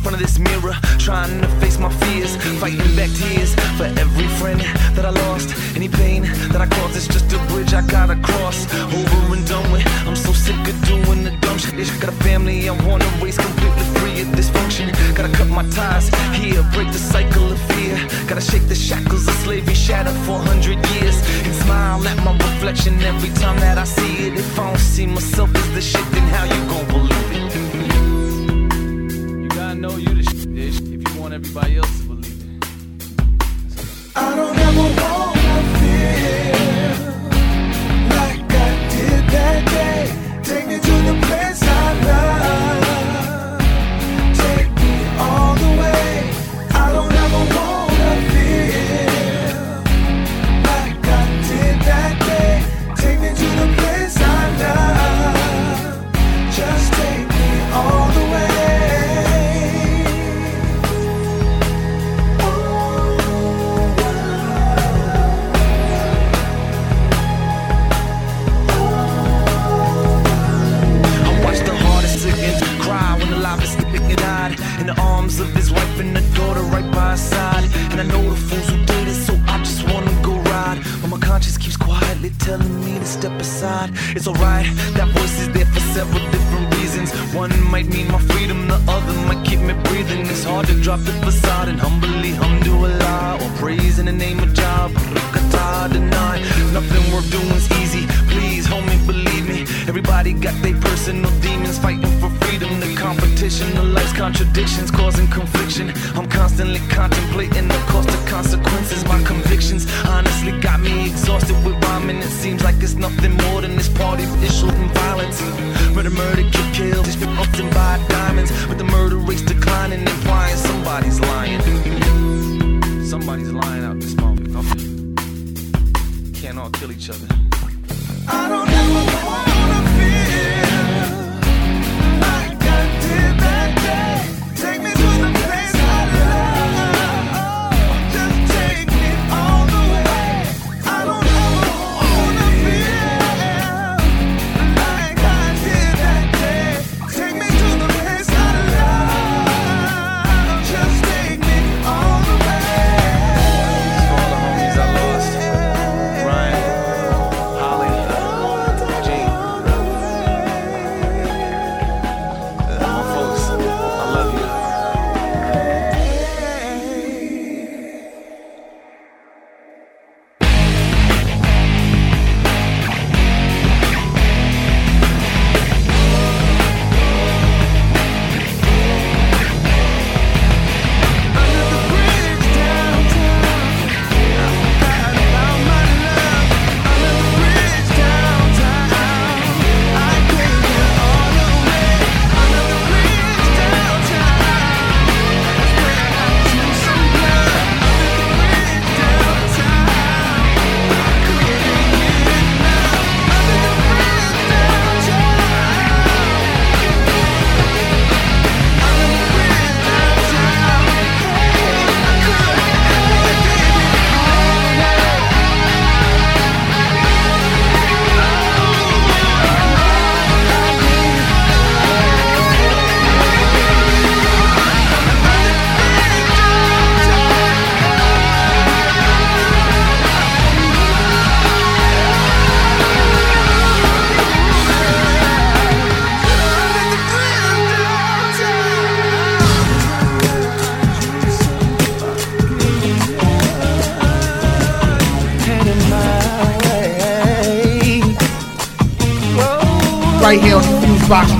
Front of this mirror, trying to face my fears, fighting back tears for every friend that I lost. Any pain that I caused is just a bridge I gotta cross. Over and done with. I'm so sick of doing the dumb shit. Got a family I wanna raise completely free of dysfunction. Gotta cut my ties here, break the cycle of fear. Gotta shake the shackles of slavery, shattered for hundred years, and smile at my reflection every time that I see it. If I don't see myself as the shit, then how you gon' believe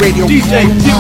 Radio. DJ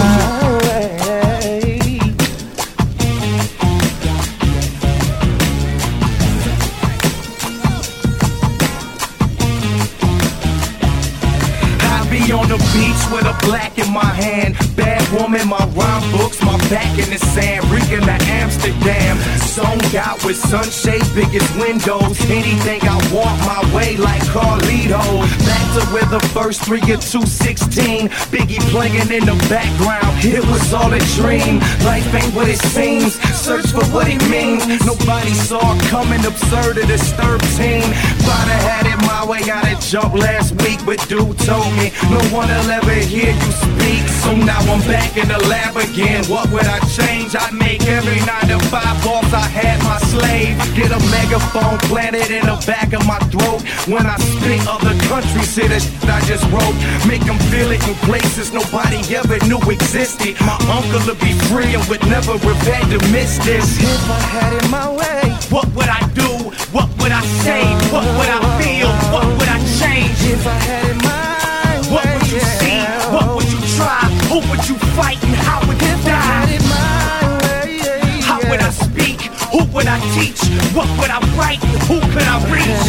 the lab again. What would I change? I make every nine to five boss. I had my slave. Get a megaphone planted in the back of my throat. When I spit, other countries hear the shit I just wrote. Make them feel it in places nobody ever knew existed. My uncle would be free and would never had to miss this. If I had it my way, what would I do? What would I say? What would I feel? What would I change? If I had it my teach? What would I write? Who could I reach?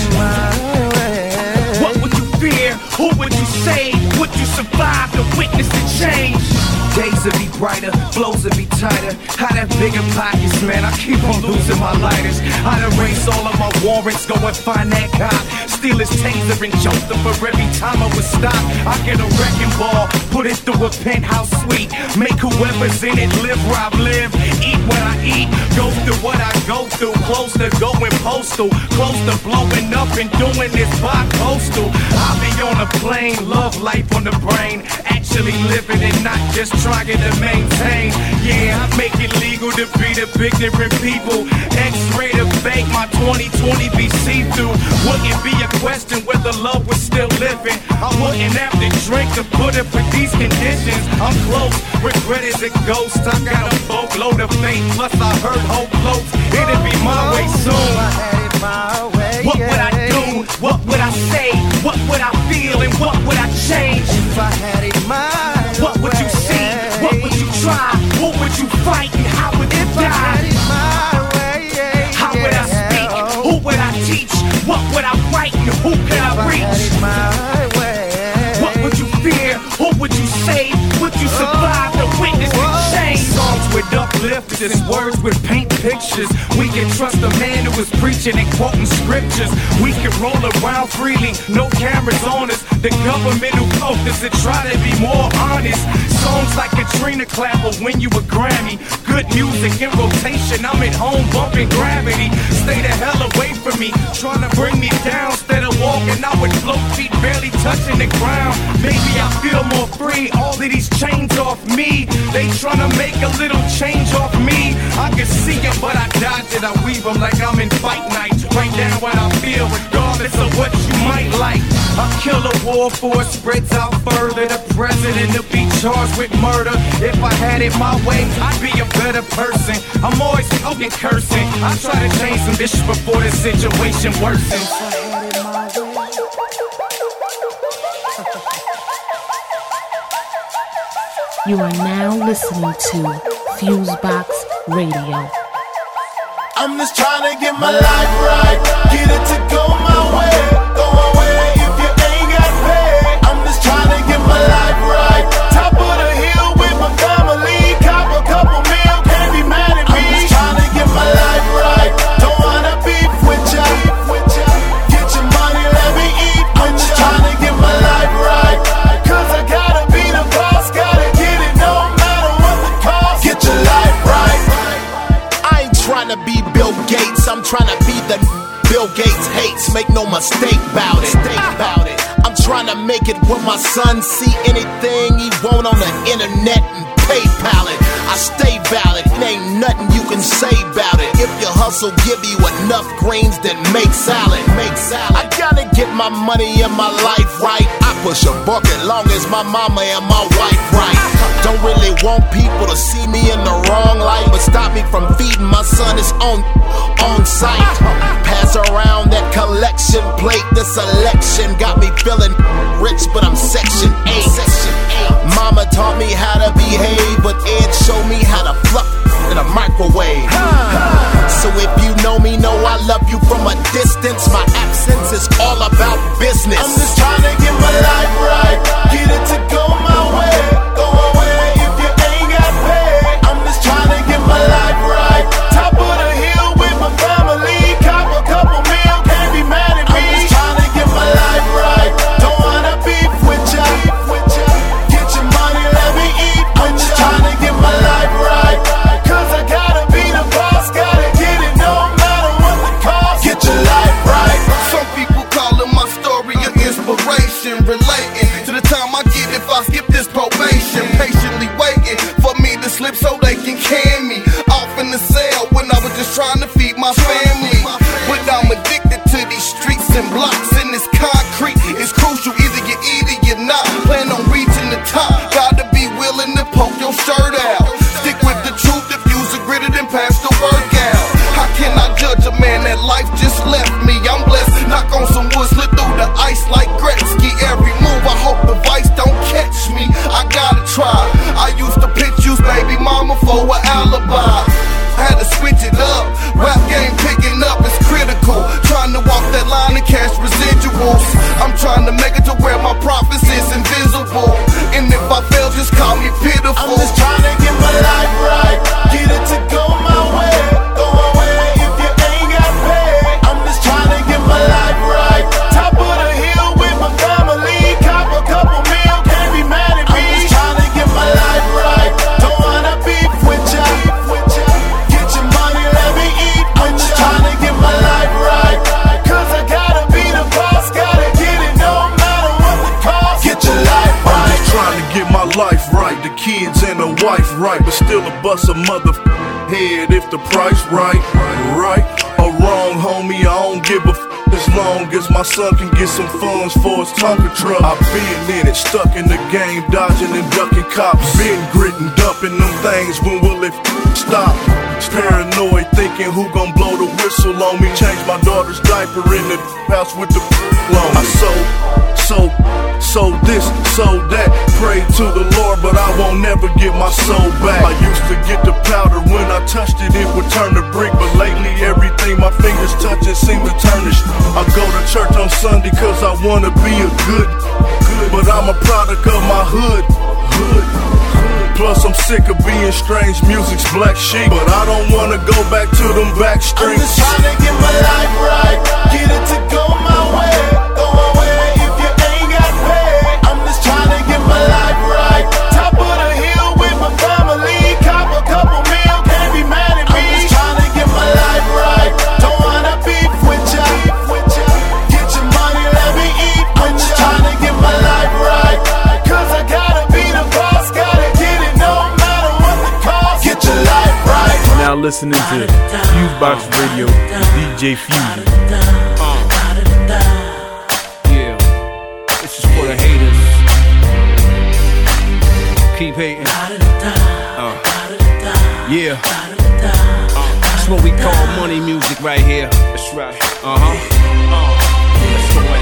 What would you fear? Who would you save? Would you survive to witness the change? Days would be brighter, flows would be tighter. I have bigger pockets, man. I keep on losing my lighters. I'd erase all of my warrants, go and find that cop. Steal his taser and choke him for every time I was stopped. I get a wrecking ball, put it through a penthouse suite. Make whoever's in it live where I live, eat what I eat, go through what I go through. Close to going postal, close to blowing up and doing this by coastal. I'll be on a plane, love life on the brain. Actually living it, not just trying to maintain. Yeah, I make it legal to be the big different people. X-ray to fake my 2020 be see-through. Wouldn't be a question whether love was still living. I wouldn't have to drink to put up with these conditions. I'm close, regret is a ghost. I got a boatload of faith, plus I heard hope floats. It'll be my way soon. What would I do? What would I say? What would I feel? And what would I change? If I had it my Who would you fight? And how would you die? How would I speak? Who would I teach? What would I write? And who could I reach? What would you fear? Who would you save? Would you survive witness the change? With uplifters, words with paint pictures. We can trust a man who is preaching and quoting scriptures. We can roll around freely, no cameras on us. The government who focus and try to be more honest. Songs like Katrina Clapper win you a Grammy. Good music in rotation. I'm at home bumping gravity. Stay the hell away from me, trying to bring me down. Instead of walking out with float feet barely touching the ground. Maybe I feel more free. All of these chains off me. They trying to make a little change off me. I can see it, but I dodge it. I weave them like I'm in fight night. Write down what I feel, regardless of what you might like. I kill a war force, spreads out further. The president will be charged with murder. If I had it my way, I'd be a better person. I'm always smoking, cursing. I try to change some dishes before the situation worsens. You are now listening to Fusebox Radio. I'm just trying to get my life right. Get it to go my way. Go away if you ain't got. I'm just trying to get my life trying to be the Bill Gates hates. Make no mistake about it. About it. I'm trying to make it where my son see anything he want on the internet and PayPal it. I stay valid, ain't nothing you can say about it. If your hustle give you enough greens, then make salad. Make salad. I gotta get my money and my life right. I push a bucket long as my mama and my wife right. Don't really want people to see me in the wrong light, but stop me from feeding my son his own on site. Pass around that collection plate. This election got me feeling rich, but I'm section 8. Section 8. Mama taught me how to behave, but Ed showed me how to fluff in a microwave. So if you know me, know I love you from a distance. My absence is all about business. I'm just trying to get my life right, get it to so they can can me off in the cell when I was just trying to feed my family. But I'm addicted to these streets and blocks just get some funds for his Tonka truck. I've been in it, stuck in the game, dodging and ducking cops. Been gritting, dumping them things. When will it stop? Paranoid, thinking who gon' blow the whistle on me. Change my daughter's diaper in the house with the loan. I sold, sold, sold this, sold that. Pray to the Lord, but I won't never get my soul back. I used to get the powder when I touched it, it would turn to brick. But lately, everything my fingers touch, it seems to turn I to church on Sunday cause I wanna be a good, good. But I'm a product of my hood, hood. Plus, I'm sick of being strange music's black sheep. But I don't wanna go back to them back I'm streets. just trying to get my life right, get it to listening to Fusebox Radio with DJ Fusion. Yeah, this is for the haters. Keep hating. Uh, yeah. Uh, that's what we call money music right here. That's right. Uh huh.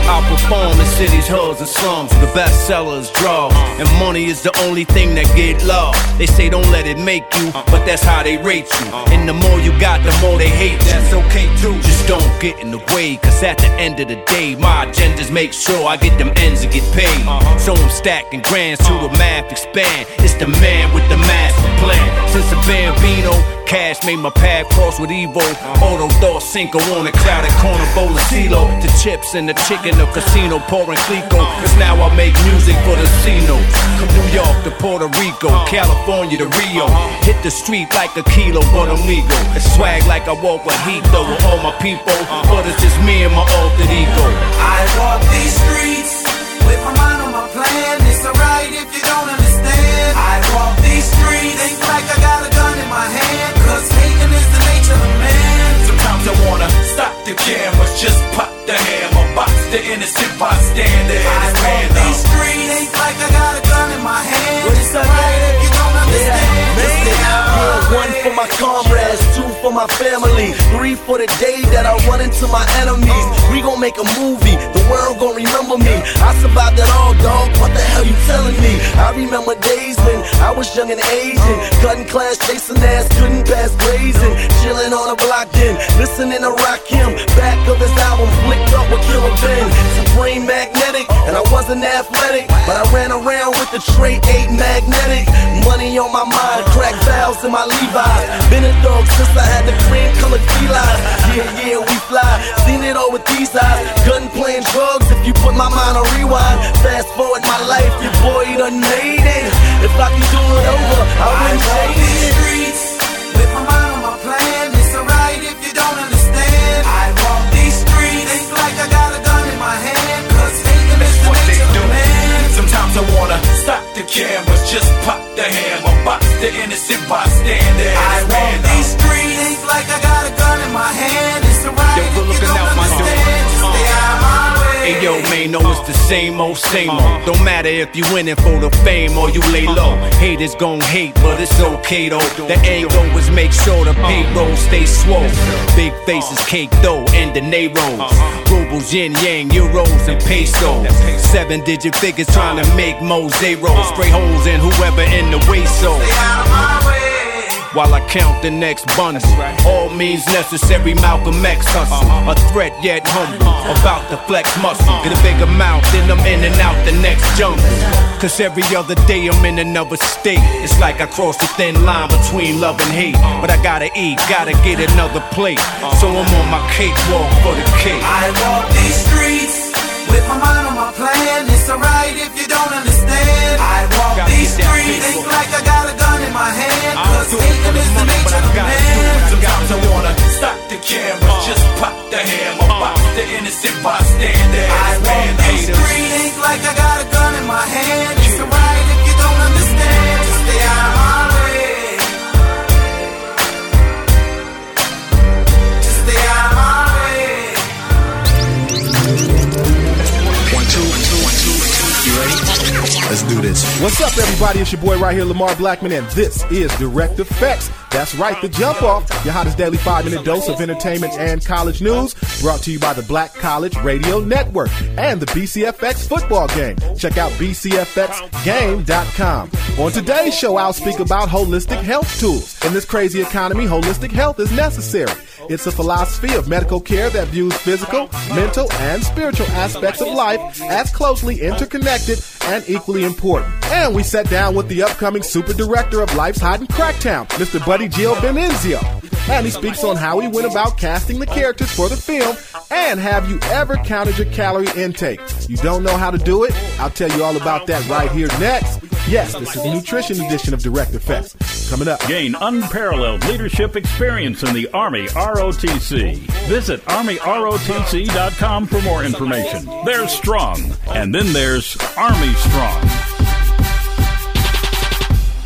I perform in cities, hoods, and slums. The best sellers draw, and money is the only thing that get love. They say don't let it make you, but that's how they rate you. And the more you got, the more they hate you. That's okay too. Just don't get in the way, cause at the end of the day, my agendas make sure I get them ends and get paid. Uh-huh. So I'm stacking grands to the math expand. It's the man with the master plan. Since a Bambino, cash made my path cross with Evo. Auto thought Cinco on a crowded corner bowl of CeeLo. The chips and the chicken, the casino pouring Clico. Cause now I make music for the Cino. From New York to Puerto Rico, California to Rio. Hit the street like a kilo, but I'm legal. Swag like I walk with heat though with all my people. But it's just me and my alter ego. I walk these streets with my mind on plan. It's alright if you don't understand. I walk these streets, think like I got a gun in my hand. Cause hating is the nature of man. Sometimes I wanna stop the cameras, just pop the hammer, box the innocent bystander and I walk these streets, think like I got a gun in my hand. It's alright if you don't understand. For my comrades, two for my family, three for the day that I run into my enemies. We gon' make a movie, the world gon' remember me. I survived it all, dog. What the hell you telling me? I remember days when I was young and Asian, cutting class, chasing ass, couldn't pass grazing, chilling on the block then, listening to rock him. Back of his album, flicked up with Killer Ben, supreme magnetic, and I wasn't athletic, but I ran around with the tray eight magnetic. Money on my mind, crack valves in my Levi's. Been a dog since I had the cream colored felines. Yeah, yeah, we fly. Seen it all with these eyes. Gun playing drugs if you put my mind on rewind. Fast forward my life, your boy done made it. If I could do it over, I wouldn't change it. The cameras, just pop the hammer, box the innocent bystander. I walk these streets, like I got a gun in my hand. It's alright Yo, if good you looking out, Yo, man, know it's the same old, same old. Don't matter if you in it for the fame or you lay low. Haters gon' hate, but it's okay though. The goal is make sure the payroll stay swole. Big faces, cake dough, and the Neros. Rubles, yin yang, euros, and pesos. Seven digit figures trying to make more zeros. Spray holes in whoever in the way so. While I count the next bundle, all means necessary. Malcolm X hustle, a threat yet humble, about to flex muscle. Get a bigger mouth, then I'm in and out the next jungle. Cause every other day I'm in another state. It's like I crossed the thin line between love and hate. But I gotta eat, gotta get another plate. So I'm on my cakewalk for the cake. I walk these streets with my mind on my plan. It's alright if you don't understand. I walk these streets, think like I got a gun in my hand. Cause hating is the nature of man. Sometimes I wanna stop the camera, just pop the hammer, box the innocent bystander. I walk these streets, think like I got a gun in my hand. It's Let's do this. What's up, everybody? It's your boy right here, Lamar Blackman, and this is Direct Effects. That's right, the jump off, your hottest daily five minute dose of entertainment and college news, brought to you by the Black College Radio Network and the BCFX football game. Check out BCFXGame.com. On today's show, I'll speak about holistic health tools. In this crazy economy, holistic health is necessary. It's a philosophy of medical care that views physical, mental, and spiritual aspects of life as closely interconnected and equally important. And we sat down with the upcoming super director of Life's Hot in Cracktown, Mr. Buddy Giovinazzo. And he speaks on how he went about casting the characters for the film and have you ever counted your calorie intake? You don't know how to do it? I'll tell you all about that right here next. Yes, this is the nutrition edition of Direct Effects. Coming up. Gain unparalleled leadership experience in the Army ROTC. Visit ArmyROTC.com for more information. There's strong, and then there's Army Strong.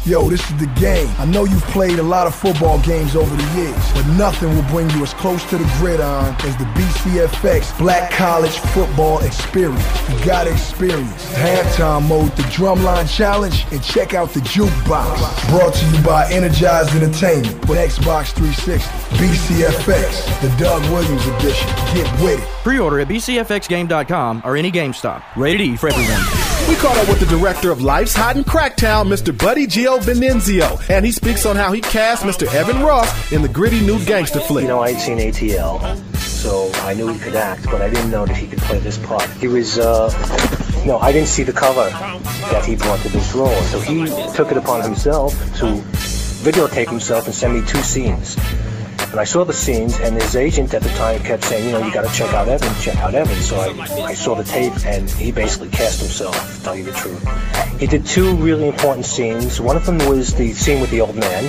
Yo, this is the game. I know you've played a lot of football games over the years, but nothing will bring you as close to the gridiron as the BCFX Black College Football Experience. You gotta experience halftime mode, the drumline challenge, and check out the jukebox. Brought to you by Nerjyzed Entertainment with Xbox 360. BCFX, the Doug Williams edition. Get with it. Pre-order at bcfxgame.com or any GameStop. Rated E for everyone. We caught up with the director of Life's Hot in Cracktown, Mr. Buddy Giovinazzo, and he speaks on how he cast Mr. Evan Ross in the gritty new gangster flick. You know, I'd seen ATL, so I knew he could act, but I didn't know that he could play this part. He was, uh, know, I didn't see the cover that he brought to this role, so he took it upon himself to videotape himself and send me two scenes. And I saw the scenes, and his agent at the time kept saying, you know, you got to check out Evan, check out Evan. So I, I saw the tape, and he basically cast himself, to tell you the truth. He did two really important scenes. One of them was the scene with the old man,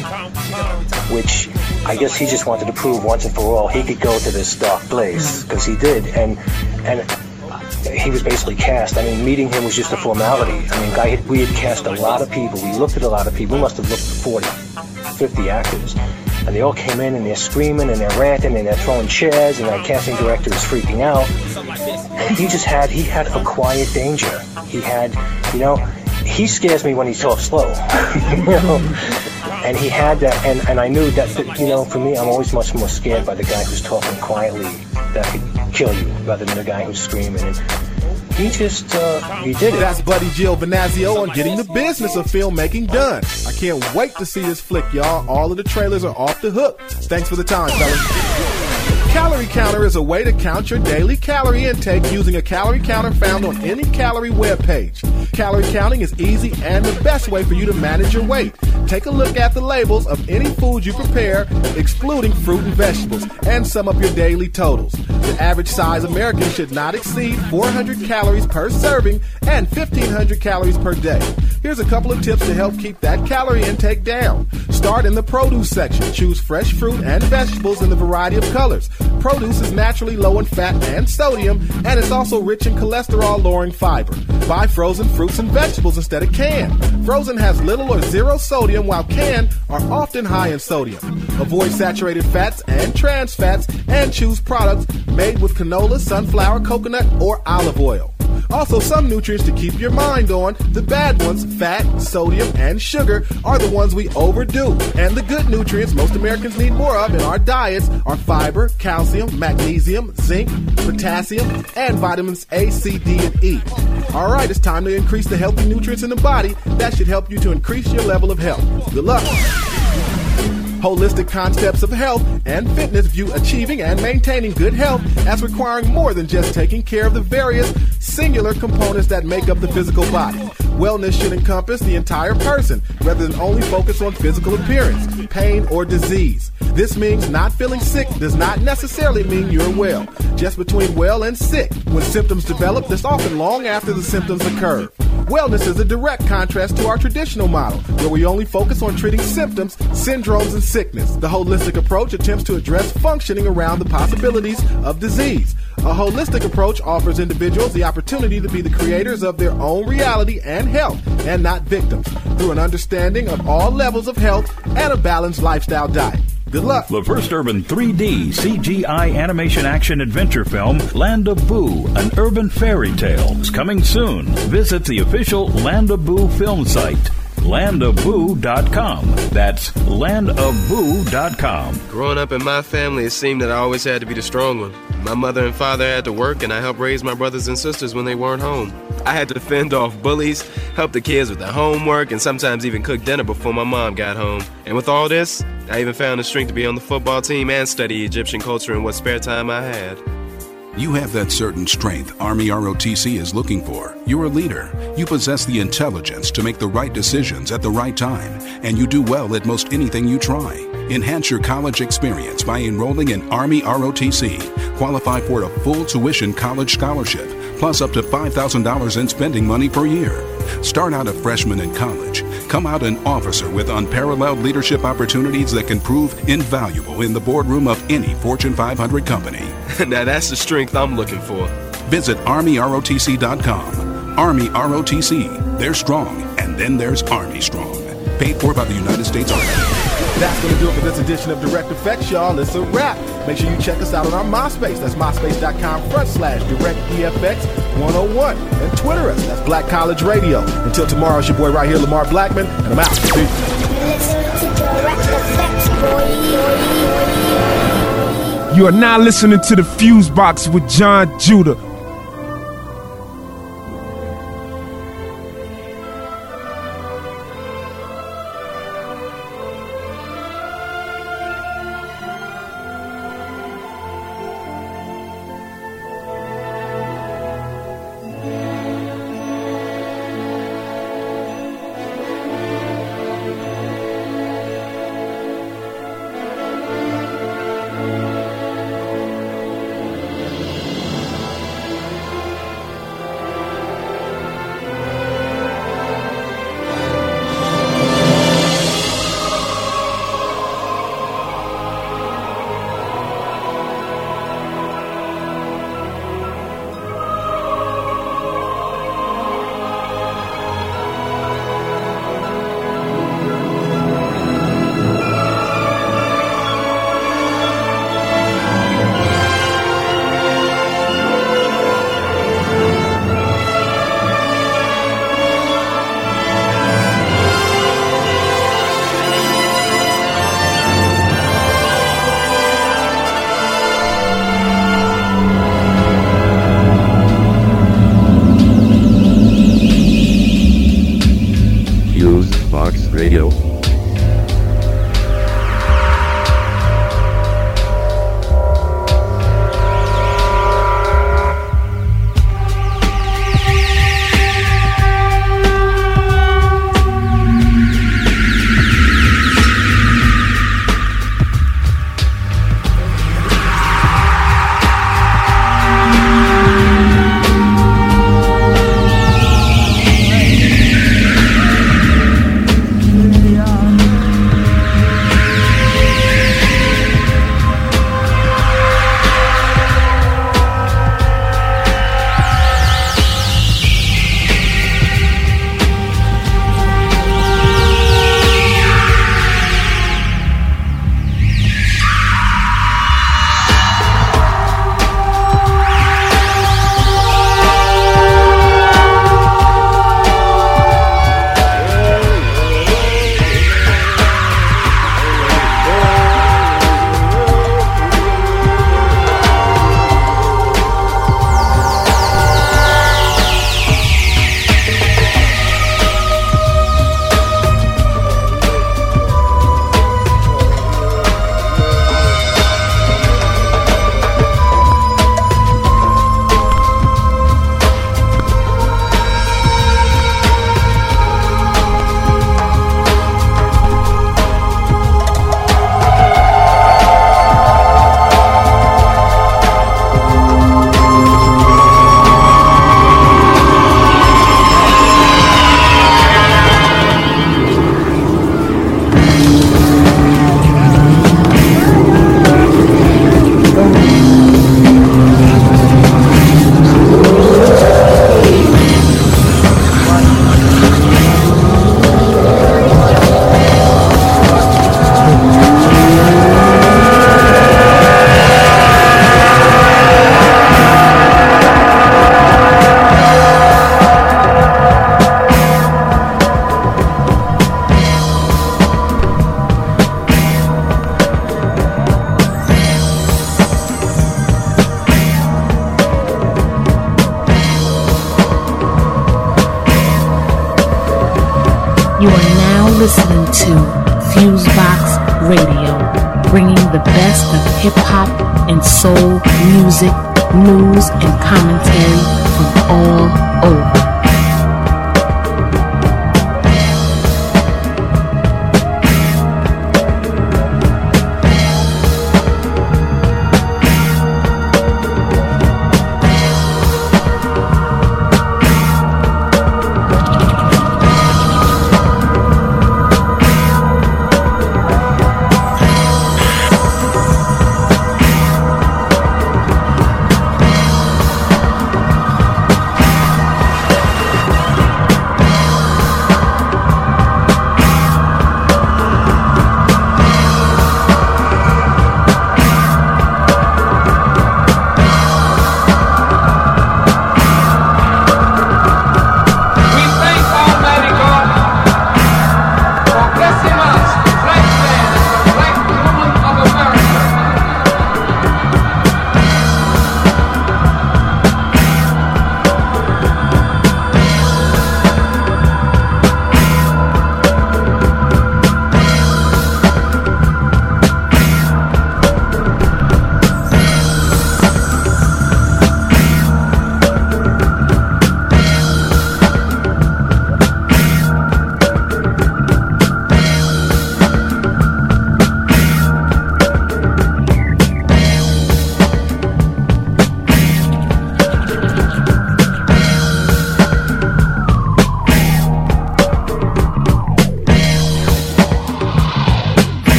which I guess he just wanted to prove once and for all he could go to this dark place, because he did. And and he was basically cast. I mean, meeting him was just a formality. I mean, guy, we had cast a lot of people. We looked at a lot of people. We must have looked at 40, 50 actors. And they all came in and they're screaming and they're ranting and they're throwing chairs and our casting director is freaking out. He just had, he had a quiet danger. He had, you know, he scares me when he talks slow. you know? and he had that, and, and I knew that, that, you know, for me, I'm always much more scared by the guy who's talking quietly that could kill you rather than the guy who's screaming. And he just, uh, he did it. That's Buddy Giovinazzo on getting the business of filmmaking done. I can't wait to see this flick, y'all. All of the trailers are off the hook. Thanks for the time, fellas. Calorie Counter is a way to count your daily calorie intake using a calorie counter found on any calorie webpage. Calorie counting is easy and the best way for you to manage your weight. Take a look at the labels of any food you prepare, excluding fruit and vegetables, and sum up your daily totals. The average size American should not exceed 400 calories per serving and 1500 calories per day. Here's a couple of tips to help keep that calorie intake down. Start in the produce section. Choose fresh fruit and vegetables in the variety of colors. Produce is naturally low in fat and sodium, and it's also rich in cholesterol lowering fiber. Buy frozen fruits and vegetables instead of canned. Frozen has little or zero sodium, while canned are often high in sodium. Avoid saturated fats and trans fats, and choose products made with canola, sunflower, coconut, or olive oil. Also, some nutrients to keep your mind on. The bad ones, fat, sodium, and sugar, are the ones we overdo. And the good nutrients most Americans need more of in our diets are fiber, calcium, magnesium, zinc, potassium, and vitamins A, C, D, and E. All right, it's time to increase the healthy nutrients in the body. That should help you to increase your level of health. Good luck. Holistic concepts of health and fitness view achieving and maintaining good health as requiring more than just taking care of the various singular components that make up the physical body. Wellness should encompass the entire person rather than only focus on physical appearance, pain, or disease. This means not feeling sick does not necessarily mean you're well. Just between well and sick. When symptoms develop, this often long after the symptoms occur. Wellness is a direct contrast to our traditional model, where we only focus on treating symptoms, syndromes, and sickness. The holistic approach attempts to address functioning around the possibilities of disease. A holistic approach offers individuals the opportunity to be the creators of their own reality and health, and not victims, through an understanding of all levels of health and a balanced lifestyle diet. Good luck. The first urban 3D CGI animation action adventure film, Land of Boo, an urban fairy tale, is coming soon. Visit the official Land of Boo film site, landofboo.com. That's landofboo.com. Growing up in my family, it seemed that I always had to be the strong one. My mother and father had to work, and I helped raise my brothers and sisters when they weren't home. I had to fend off bullies, help the kids with their homework, and sometimes even cook dinner before my mom got home. And with all this, I even found the strength to be on the football team and study Egyptian culture in what spare time I had. You have that certain strength Army ROTC is looking for. You're a leader. You possess the intelligence to make the right decisions at the right time, and you do well at most anything you try. Enhance your college experience by enrolling in Army ROTC. Qualify for a full tuition college scholarship, plus up to $5,000 in spending money per year. Start out a freshman in college. Come out an officer with unparalleled leadership opportunities that can prove invaluable in the boardroom of any Fortune 500 company. now that's the strength I'm looking for. Visit ArmyROTC.com. Army ROTC. They're strong, and then there's Army Strong. Paid for by the United States Army. That's to do it for this edition of Direct Effects, y'all. It's a wrap. Make sure you check us out on our MySpace. That's myspace.com front slash direct EFX 101. And Twitter us. That's Black College Radio. Until tomorrow, it's your boy right here, Lamar Blackman, and I'm out. Peace. You are now listening to the Fuse Box with John Judah.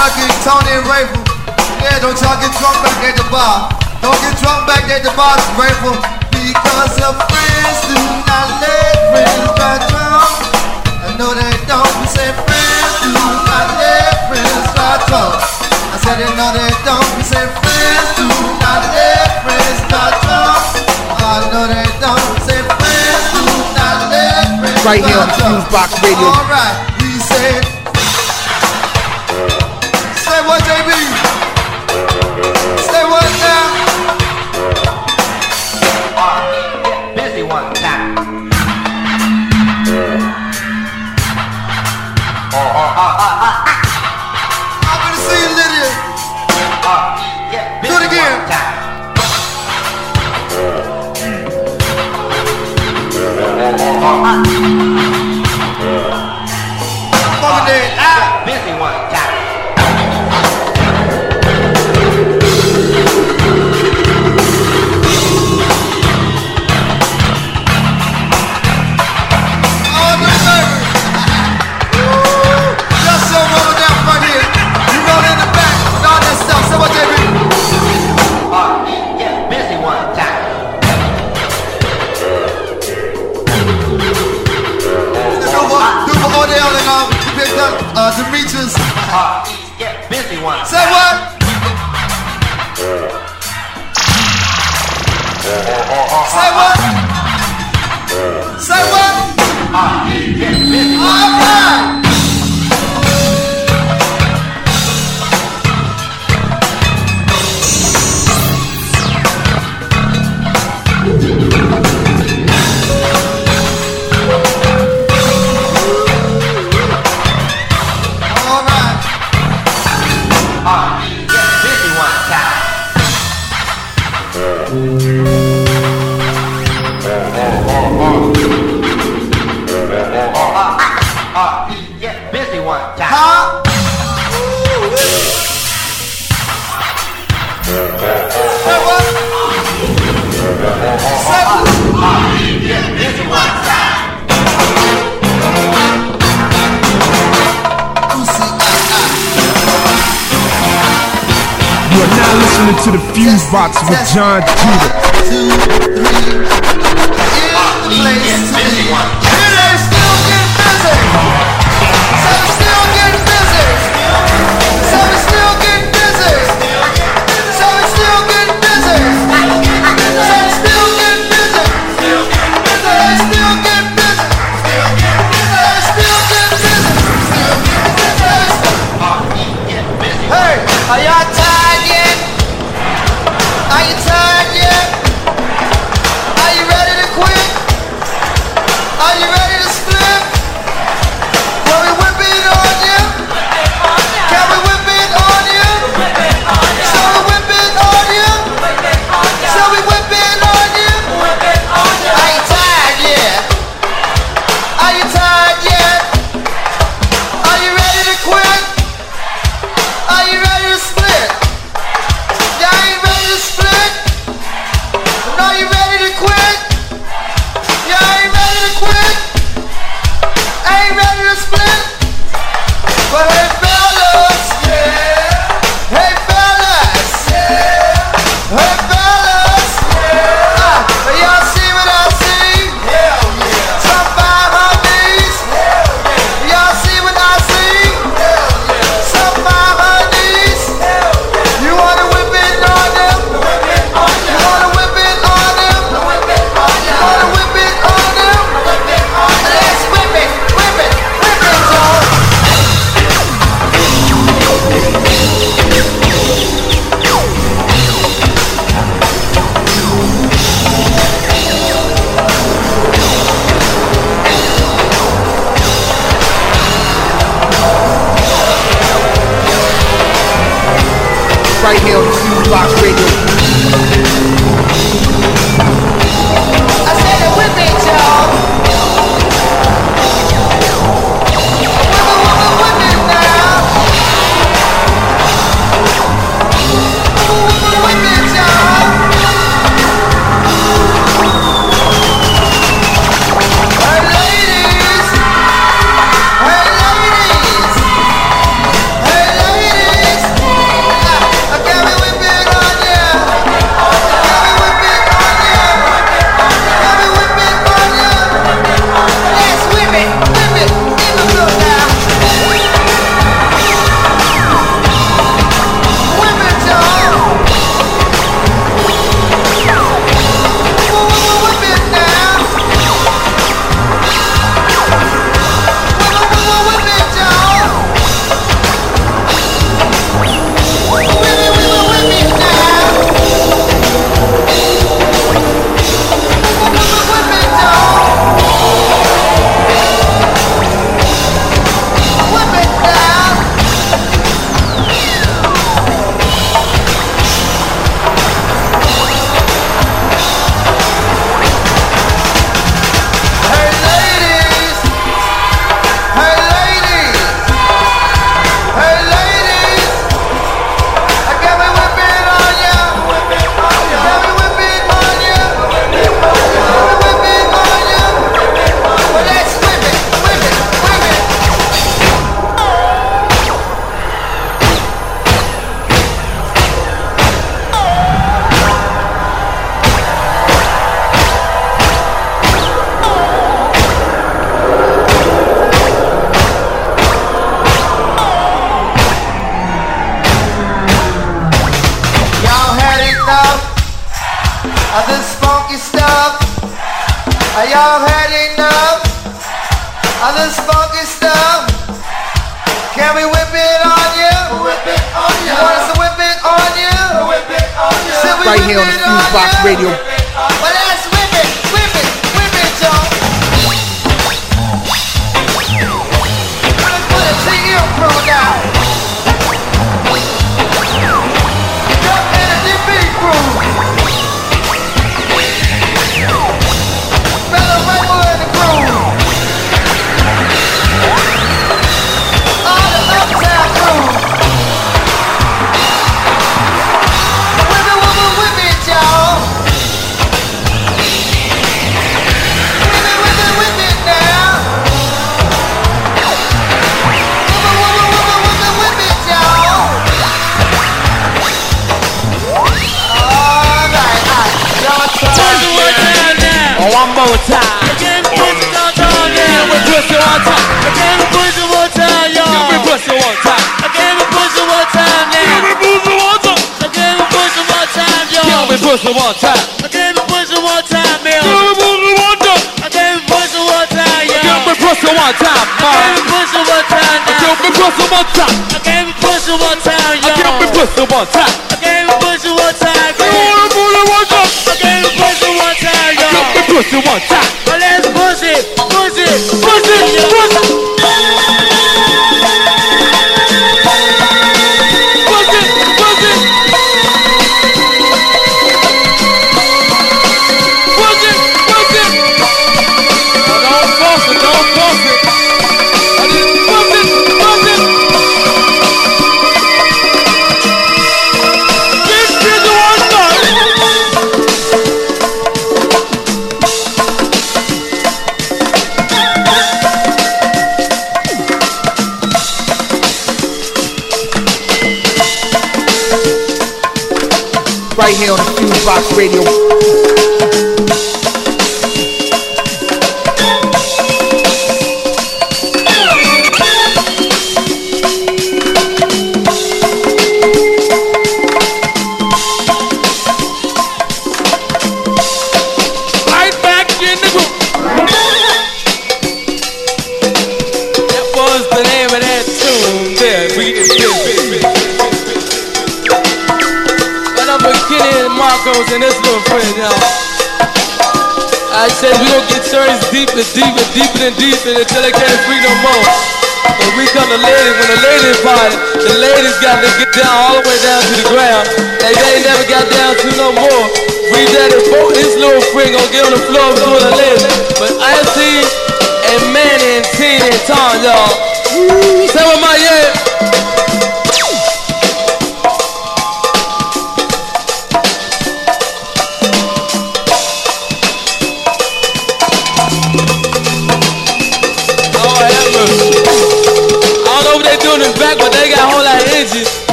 Kentucky, Tony and Rayful. Yeah, don't y'all get drunk back at the bar. Don't get drunk back at the bar, Rayful. Because your friends do not let friends get drunk. I know they don't. We say friends do not let friends get drunk. I said they know they don't. We say friends do not let friends get drunk. I know they don't. We say friends do not let friends get drunk. Right here on Fusebox Radio. All right, we say. John Judah.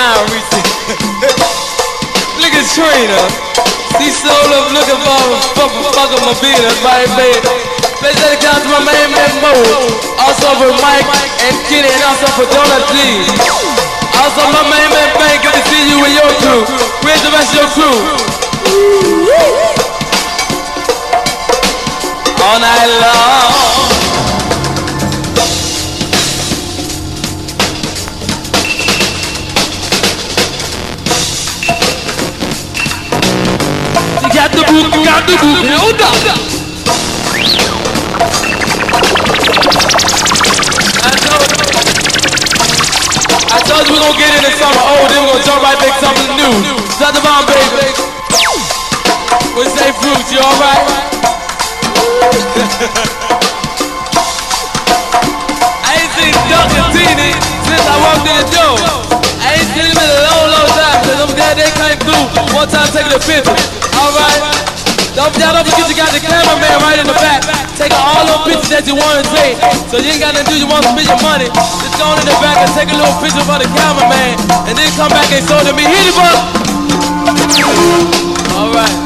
Time, Reese. Look at Trina. See soul up looking for a fucking fucking my business, right, baby? Dedicate to my main man Mo. Also for Mike and Kenny and also for Donut G. Also my main man Bank, good to see you and your crew. Where's the rest of your crew? all night long. The the. I told you, we're gonna get into something old, then we're gonna jump right back something new. Shut the baby. What's say fruits, you alright? I ain't seen Duck and since I walked in the door. I ain't seen them in a long, long time, cause I'm glad they came through. One time taking a picture. Alright. Don't, y'all don't forget you got the cameraman right in the back. Taking all those pictures that you want to take. So you ain't got to do, you want to spend your money. Just go in the back and take a little picture for the cameraman. And then come back and show it to me. Hit it, bud. Alright.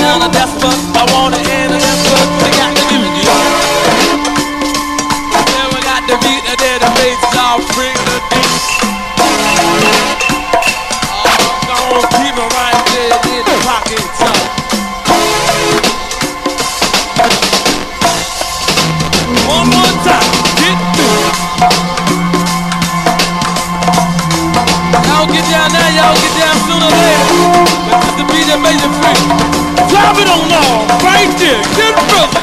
Now that's what I want to end, it on all, right there, get brother.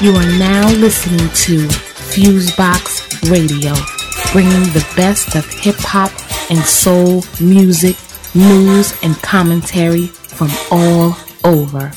You are now listening to Fusebox Radio, bringing the best of hip hop and soul music, news, and commentary from all over.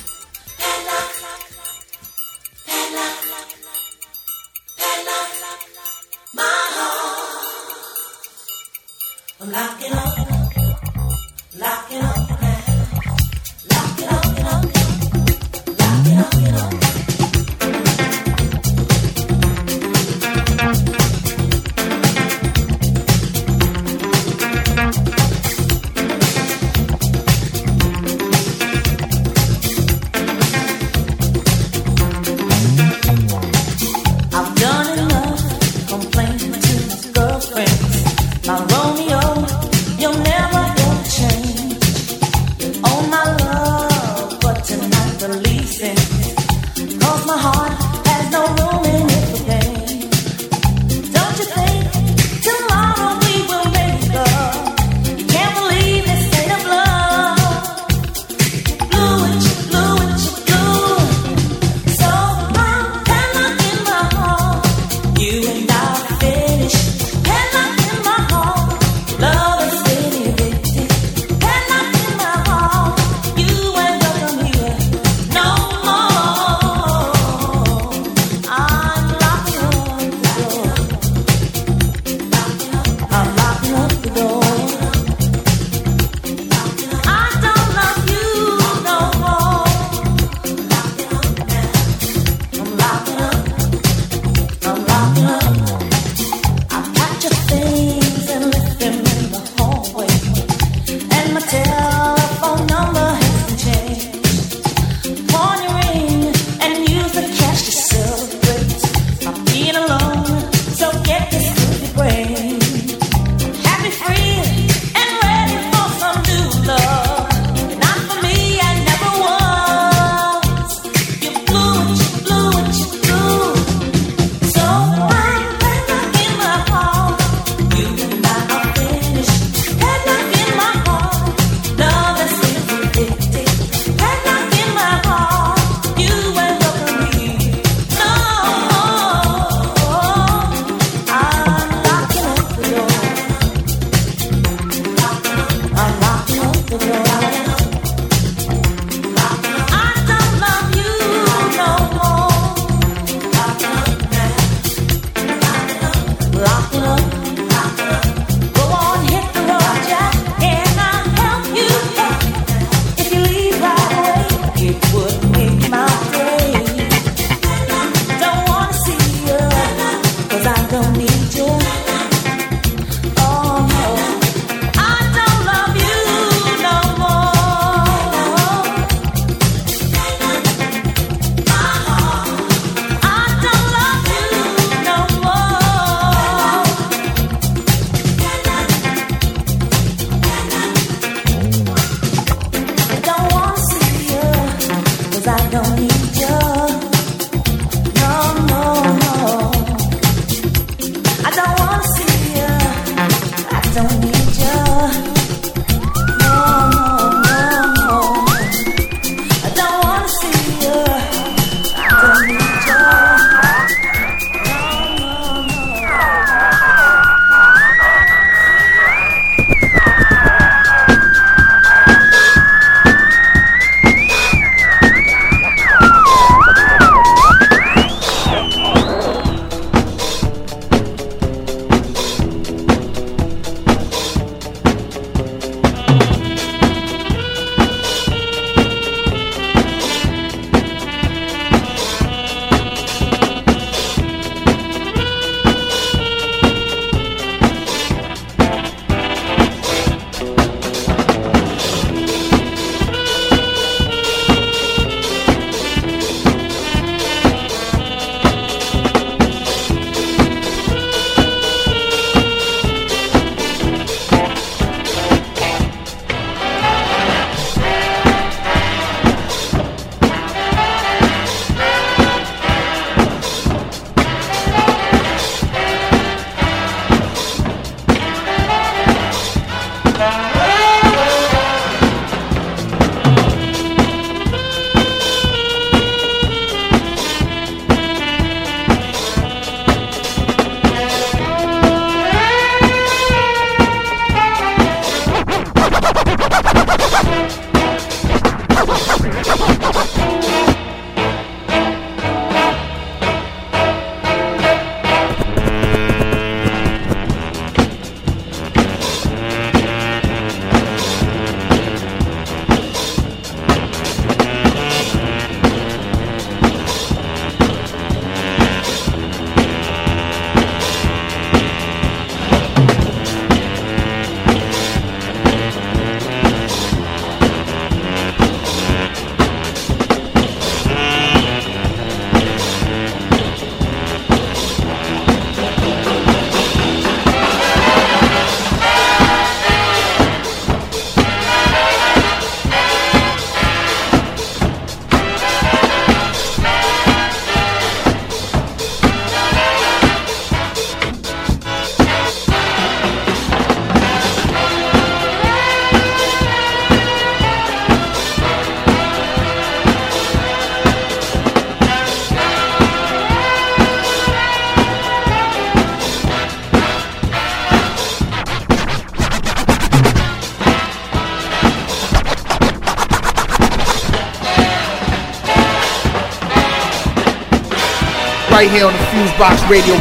Fusebox Radio.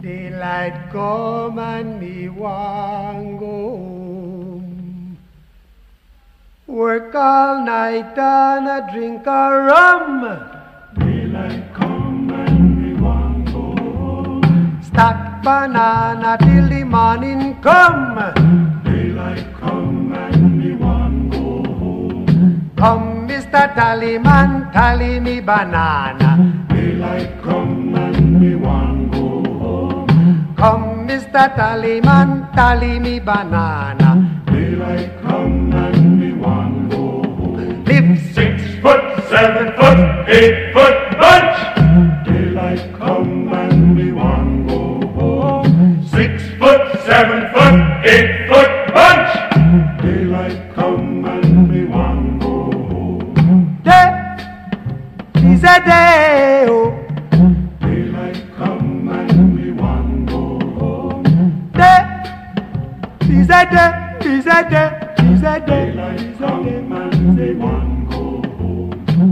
Daylight come night and a drink a rum. Daylight come and me want go home. Stack banana till the morning come. Daylight come and me want go home. Come, Mr. Tallyman, tally me banana. Daylight come and me want go home. Come, Mr. Tallyman, tally me banana. Daylight come and me want seven foot, eight foot bunch. Daylight come and me want go home. Six foot, seven foot, eight foot bunch. Daylight come and me want go home. Day is a day, oh. Daylight come and me want go home. Day is a day, is a day, is a day. Daylight come and me want go home.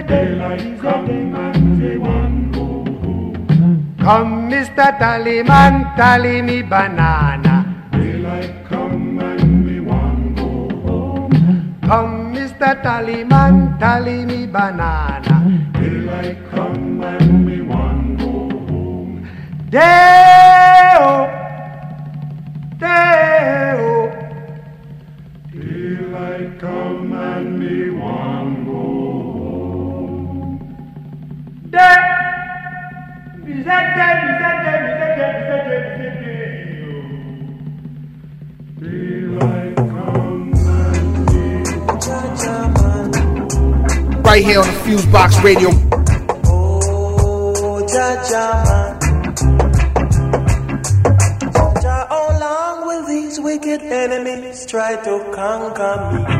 a day, is day, go home. Come, Mr. Tallyman, tally me banana. Daylight come and we want go home. Come, Mr. Tallyman, tally me banana. Daylight come and we want go home. Day-o, Right here on the Fusebox Radio. Oh, Jaja, man. Jaja, how long will these wicked enemies try to conquer me?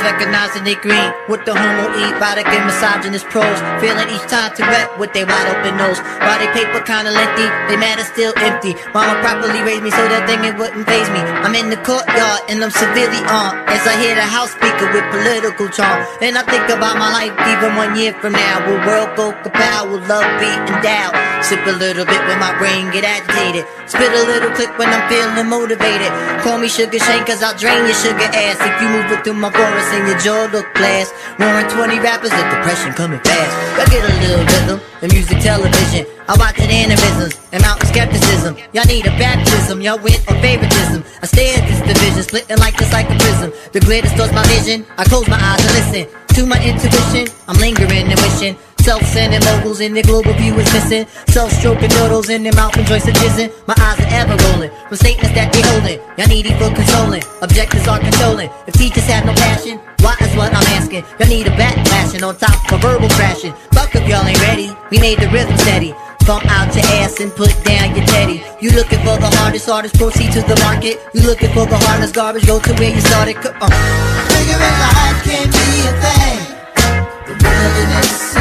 These recognizing they green. With the homo erotic and misogynist prose. Feeling each time to rap with their wide open nose. Body paper kinda lengthy, they matter still empty. Mama properly raised me so that thing it wouldn't phase me. I'm in the courtyard and I'm severely armed. As I hear the house with political charm. And I think about my life even one year from now. Will world go kapow? Will love be endowed? Sip a little bit when my brain get agitated. Spit a little click when I'm feeling motivated. Call me Sugar Shane cause I'll drain your sugar ass If you move it through my chorus and your jaw look glass Roaring 20 rappers, the depression coming fast I get a little rhythm and music television It aneurysms and mountain skepticism Y'all need a baptism, y'all went on favoritism I stare at this division, splitting like this like a prism The glitter distorts my vision, I close my eyes and listen To my intuition, I'm lingering and wishing Self-centered moguls in their global view is missing. Self-stroking noodles in their mouth and joints are jizzing. My eyes are ever rolling from statements that they holding. Y'all needy for consoling. Objectives are controlling. If teachers have no passion, why is what I'm asking? Y'all need a backlashing on top of verbal trashing. Fuck if y'all ain't ready. We made the rhythm steady. Bump out your ass and put down your teddy. You looking for the hardest artist, proceed to the market. You looking for the hardest garbage, go to where you started. Come. Figuring life can be a thing. The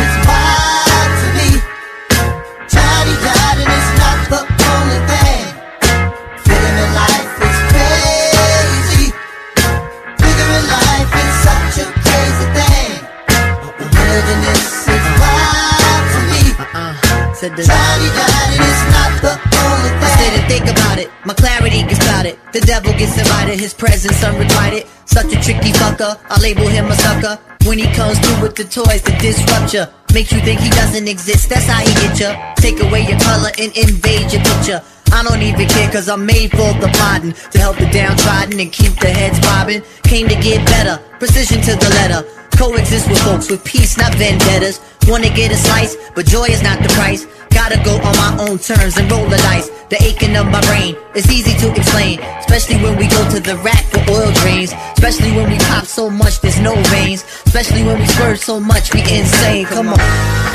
said Johnny Johnny is not the only thing. I stay to think about it. My clarity gets clouded. The devil gets invited. His presence unrequited. Such a tricky fucker. I label him a sucker. When he comes through with the toys to disrupt ya. Makes you think he doesn't exist. That's how he get ya. Take away your color and invade your picture. I don't even care cause I'm made for the pardon To help the downtrodden and keep the heads bobbing Came to get better, precision to the letter Coexist with folks with peace, not vendettas. Wanna get a slice, but joy is not the price. Gotta go on my own terms and roll the dice. The aching of my brain is easy to explain. Especially when we go to the rack for oil drains. Especially when we pop so much there's no veins. Especially when we swerve so much we insane. Come on.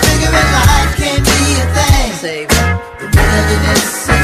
Figuring life can be a thing. Say, The wilderness is